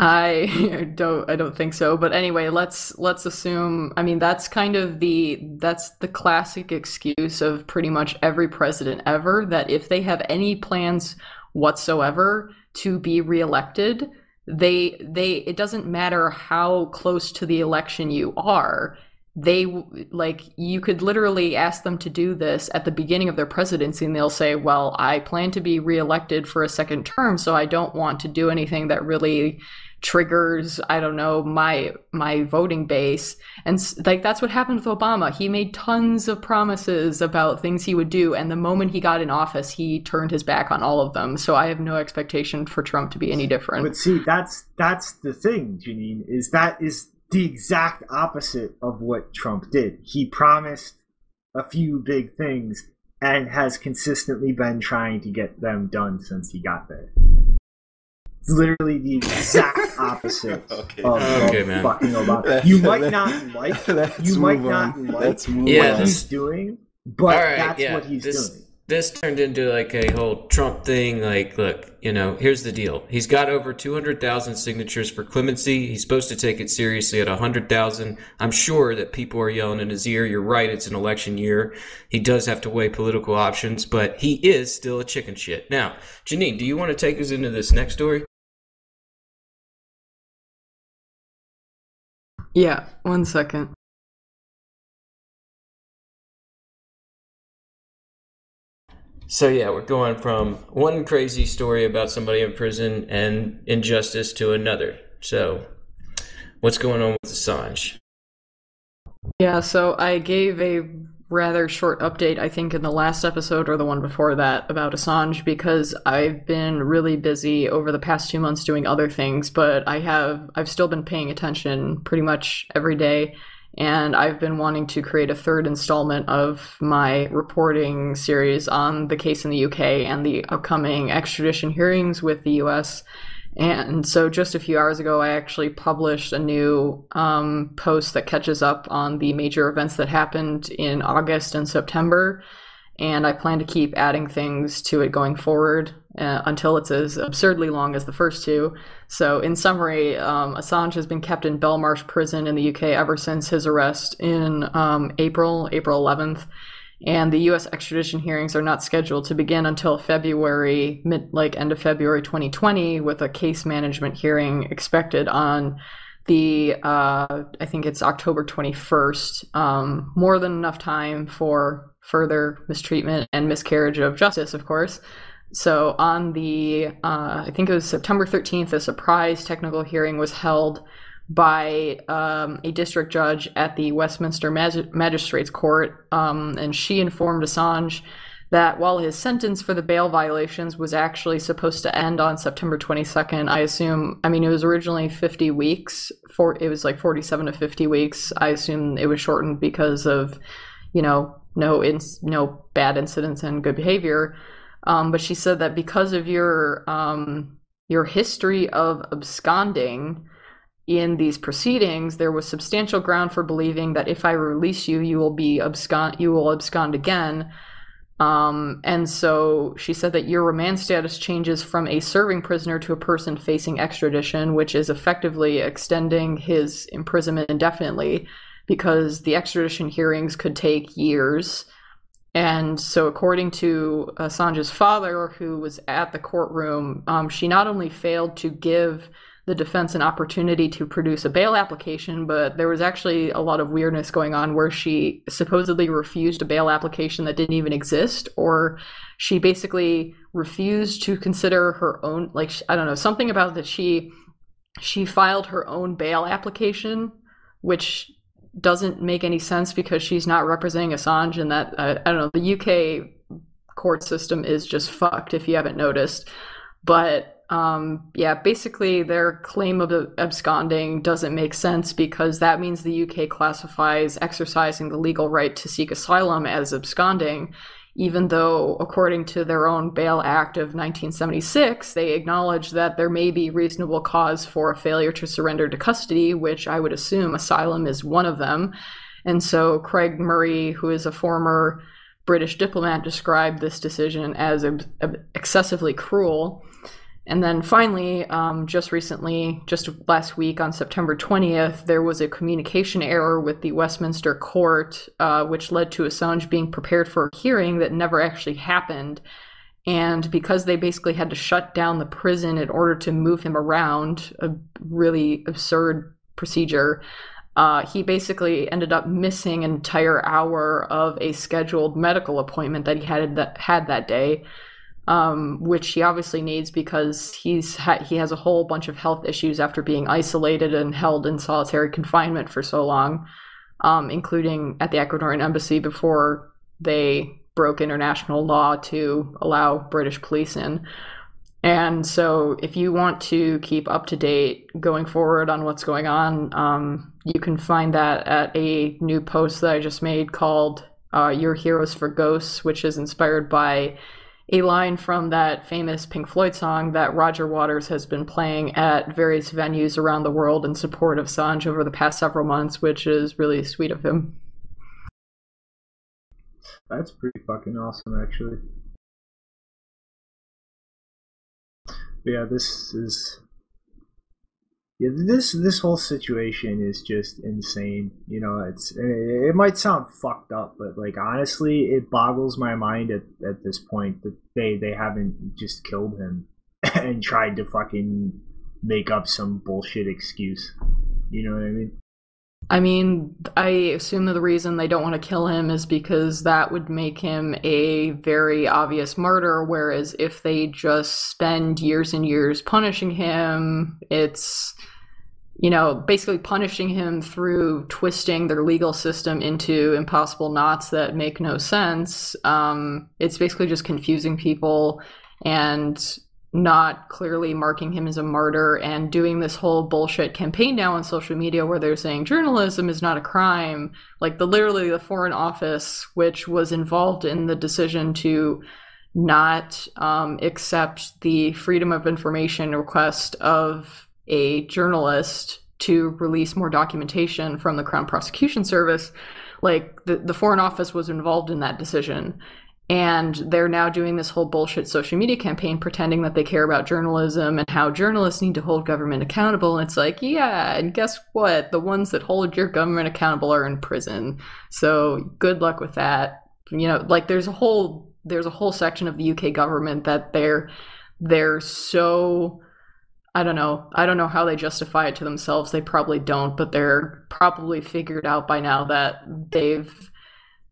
I <laughs> don't I don't think so, but anyway, let's let's assume I mean that's kind of the that's the classic excuse of pretty much every president ever that if they have any plans whatsoever to be reelected, they they it doesn't matter how close to the election you are they like you could literally ask them to do this at the beginning of their presidency and they'll say well i plan to be reelected for a second term so i don't want to do anything that really triggers i don't know my my voting base. And like that's what happened with obama. He made tons of promises about things he would do and the moment he got in office he turned his back on all of them. So i have no expectation for trump to be any different. But see, that's that's the thing, Janine, is that is the exact opposite of what Trump did. He promised a few big things and has consistently been trying to get them done since he got there. It's literally the exact <laughs> opposite Okay. of, Okay, man. fucking Obama. You might <laughs> not like you might move not on. like Let's Yeah, what on. he's doing, but All right, that's yeah, what he's this- doing. This turned into like a whole Trump thing. Like, look, you know, here's the deal. He's got over 200,000 signatures for clemency. He's supposed to take it seriously at 100,000. I'm sure that people are yelling in his ear. You're right. It's an election year. He does have to weigh political options, but he is still a chicken shit. Now, Janine, do you want to take us into this next story? Yeah, one second. So yeah, we're going from one crazy story about somebody in prison and injustice to another. So, what's going on with Assange? Yeah, so I gave a rather short update, I think, in the last episode or the one before that about Assange because I've been really busy over the past two months doing other things, but I have I've still been paying attention pretty much every day and I've been wanting to create a third installment of my reporting series on the case in the UK and the upcoming extradition hearings with the US. And so, just a few hours ago, I actually published a new um, post that catches up on the major events that happened in August and September. And I plan to keep adding things to it going forward uh, until it's as absurdly long as the first two. So, in summary, um, Assange has been kept in Belmarsh prison in the UK ever since his arrest in um, April, April 11th. And the U.S. extradition hearings are not scheduled to begin until February, mid, like end of February 2020, with a case management hearing expected on the, uh, I think it's October 21st. Um, more than enough time for further mistreatment and miscarriage of justice, of course. So on the, uh, I think it was September 13th, a surprise technical hearing was held by um, a district judge at the Westminster Mag- Magistrates Court, um, and she informed Assange that while his sentence for the bail violations was actually supposed to end on September 22nd, I assume, I mean, it was originally 50 weeks, for it was like 47 to 50 weeks. I assume it was shortened because of, you know, no ins- no bad incidents and good behavior. Um, but she said that because of your um, your history of absconding in these proceedings, there was substantial ground for believing that if I release you, you will be abscond you will abscond again. Um, and so she said that your remand status changes from a serving prisoner to a person facing extradition, which is effectively extending his imprisonment indefinitely because the extradition hearings could take years. And so, according to Assange's father, who was at the courtroom, um, she not only failed to give the defense an opportunity to produce a bail application, but there was actually a lot of weirdness going on where she supposedly refused a bail application that didn't even exist, or she basically refused to consider her own, like, I don't know, something about that she she filed her own bail application, which doesn't make any sense because she's not representing Assange, and that uh, I don't know the UK court system is just fucked if you haven't noticed. But um, yeah, basically their claim of absconding doesn't make sense because that means the UK classifies exercising the legal right to seek asylum as absconding, even though, according to their own Bail Act of 1976, they acknowledge that there may be reasonable cause for a failure to surrender to custody, which I would assume asylum is one of them. And so Craig Murray, who is a former British diplomat, described this decision as excessively cruel. And then finally, um, just recently, just last week on September 20th, there was a communication error with the Westminster Court, uh, which led to Assange being prepared for a hearing that never actually happened. And because they basically had to shut down the prison in order to move him around, a really absurd procedure, uh, he basically ended up missing an entire hour of a scheduled medical appointment that he had that, had that day um, which he obviously needs because he's ha- he has a whole bunch of health issues after being isolated and held in solitary confinement for so long, um, including at the Ecuadorian embassy before they broke international law to allow British police in. And so, if you want to keep up to date going forward on what's going on, um, you can find that at a new post that I just made called uh, Your Heroes for Ghosts, which is inspired by a line from that famous Pink Floyd song that Roger Waters has been playing at various venues around the world in support of Assange over the past several months, which is really sweet of him. That's pretty fucking awesome, actually. But yeah, this is yeah, this this whole situation is just insane. You know, it's it, might sound fucked up, but like honestly, it boggles my mind at, at this point that they they haven't just killed him <laughs> and tried to fucking make up some bullshit excuse. You know what I mean? I mean, I assume that the reason they don't want to kill him is because that would make him a very obvious martyr. Whereas if they just spend years and years punishing him, it's, you know, basically punishing him through twisting their legal system into impossible knots that make no sense. Um, it's basically just confusing people and not clearly marking him as a martyr and doing this whole bullshit campaign now on social media where they're saying journalism is not a crime like the literally the foreign office which was involved in the decision to not um, accept the freedom of information request of a journalist to release more documentation from the crown prosecution service like the, the foreign office was involved in that decision and they're now doing this whole bullshit social media campaign pretending that they care about journalism and how journalists need to hold government accountable. And it's like, yeah, and guess what? The ones that hold your government accountable are in prison. So good luck with that. You know, like there's a whole there's a whole section of the UK government that they're they're so I don't know. I don't know how they justify it to themselves. They probably don't, but they're probably figured out by now that they've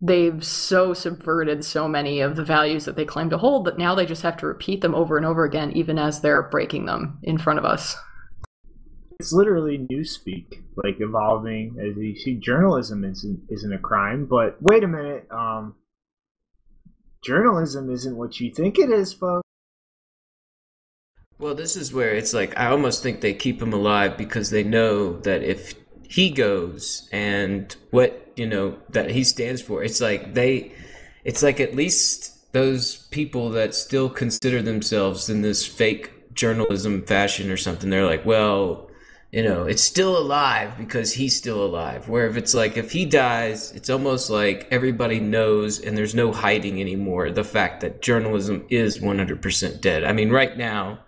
they've so subverted so many of the values that they claim to hold that now they just have to repeat them over and over again, even as they're breaking them in front of us. It's literally newspeak, like evolving as you see. Journalism isn't isn't a crime, but wait a minute, um, journalism isn't what you think it is, folks. Well, this is where it's like I almost think they keep him alive because they know that if he goes and what you know that he stands for, it's like they, it's like at least those people that still consider themselves in this fake journalism fashion or something, they're like, well, you know, it's still alive because he's still alive. Where if it's like if he dies, it's almost like everybody knows and there's no hiding anymore the fact that journalism is 100% dead. I mean, right now,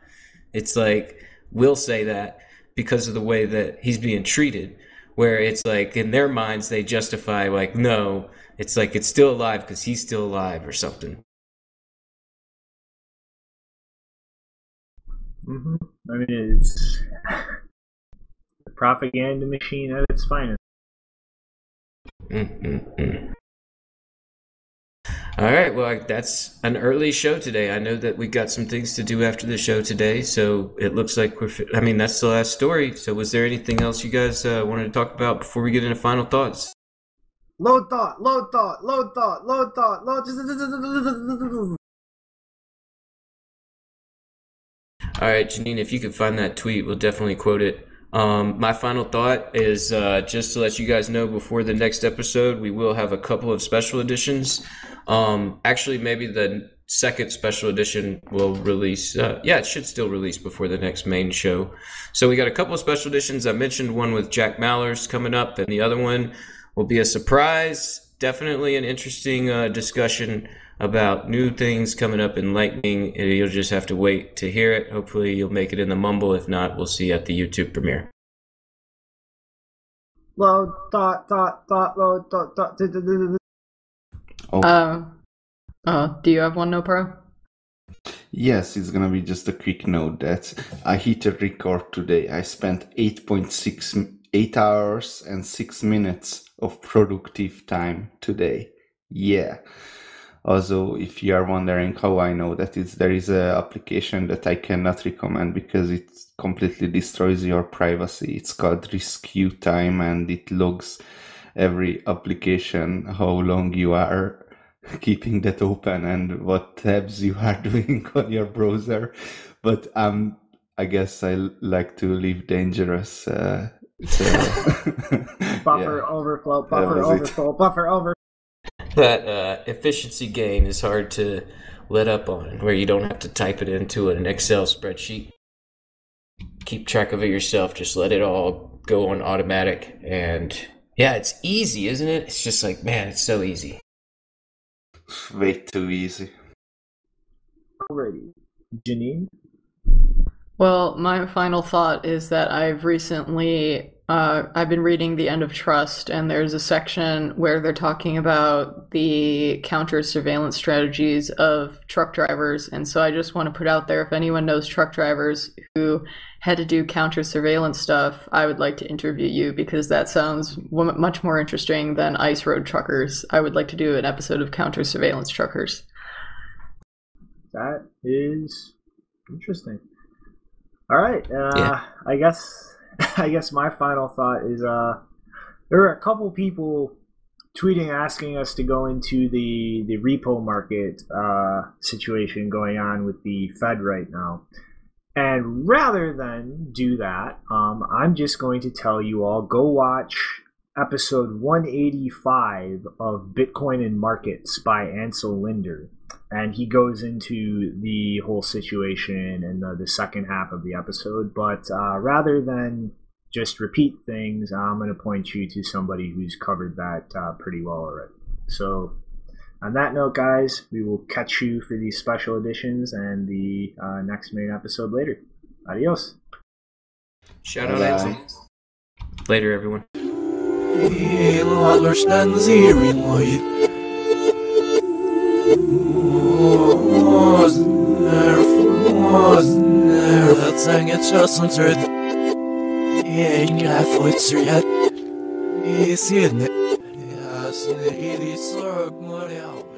it's like we'll say that because of the way that he's being treated where it's like in their minds they justify like no it's like it's still alive because he's still alive or something hmm I mean, it's <laughs> the propaganda machine at its finest. Mm-mm-mm. All right, well, that's an early show today. I know that we got some things to do after the show today, so it looks like we're. I mean, that's the last story. So, was there anything else you guys uh, wanted to talk about before we get into final thoughts? Load thought, load thought, load thought, load thought, load. All right, Janine, if you could find that tweet, we'll definitely quote it. Um, my final thought is uh, just to let you guys know before the next episode, we will have a couple of special editions. Um, actually, maybe the second special edition will release. Uh, yeah, it should still release before the next main show. So we got a couple of special editions. I mentioned one with Jack Mallers coming up, and the other one will be a surprise. Definitely an interesting uh, discussion about new things coming up in Lightning. You'll just have to wait to hear it. Hopefully, you'll make it in the mumble. If not, we'll see you at the YouTube premiere. Load thought, thought, thought, load thought, thought. Oh, Uh, uh, do you have one, Nopara? yes, it's gonna be just a quick note that I hit a record today. I spent 8.6 8 hours and 6 minutes of productive time today. Yeah. Also, if you are wondering how I know that it's there is a application that I cannot recommend because it completely destroys your privacy. It's called Rescue Time and it logs every application how long you are <laughs> keeping that open and what tabs you are <laughs> doing on your browser. But um, I guess i like to leave dangerous. Uh, <laughs> so Buffer yeah. overflow, buffer was it. overflow, buffer over. That uh, efficiency gain is hard to let up on, where you don't have to type it into an Excel spreadsheet. Keep track of it yourself. Just let it all go on automatic. And yeah, it's easy, isn't it? It's just like, man, it's so easy. It's way too easy. Alrighty. Janine? Well, my final thought is that I've recently uh, I've been reading The End of Trust, and there's a section where they're talking about the counter surveillance strategies of truck drivers. And so I just want to put out there if anyone knows truck drivers who had to do counter surveillance stuff, I would like to interview you because that sounds w- much more interesting than ice road truckers. I would like to do an episode of counter surveillance truckers. That is interesting. All right. Uh, Yeah. I guess <laughs> I guess my final thought is uh, there are a couple people tweeting asking us to go into the the repo market uh, situation going on with the Fed right now. And rather than do that, um, I'm just going to tell you all go watch episode 185 of Bitcoin and Markets by Ansel Lindner and he goes into the whole situation in the, the second half of the episode. But uh, rather than just repeat things, I'm going to point you to somebody who's covered that uh, pretty well already. So, on that note, guys, we will catch you for these special editions and the uh, next main episode later. Adios. Shout out Bye-bye. Ansel. Later, everyone. Zangert Schlossens Rød. Gjeng er fortsatt i sine. Jeg snur i de sorgmål, ja.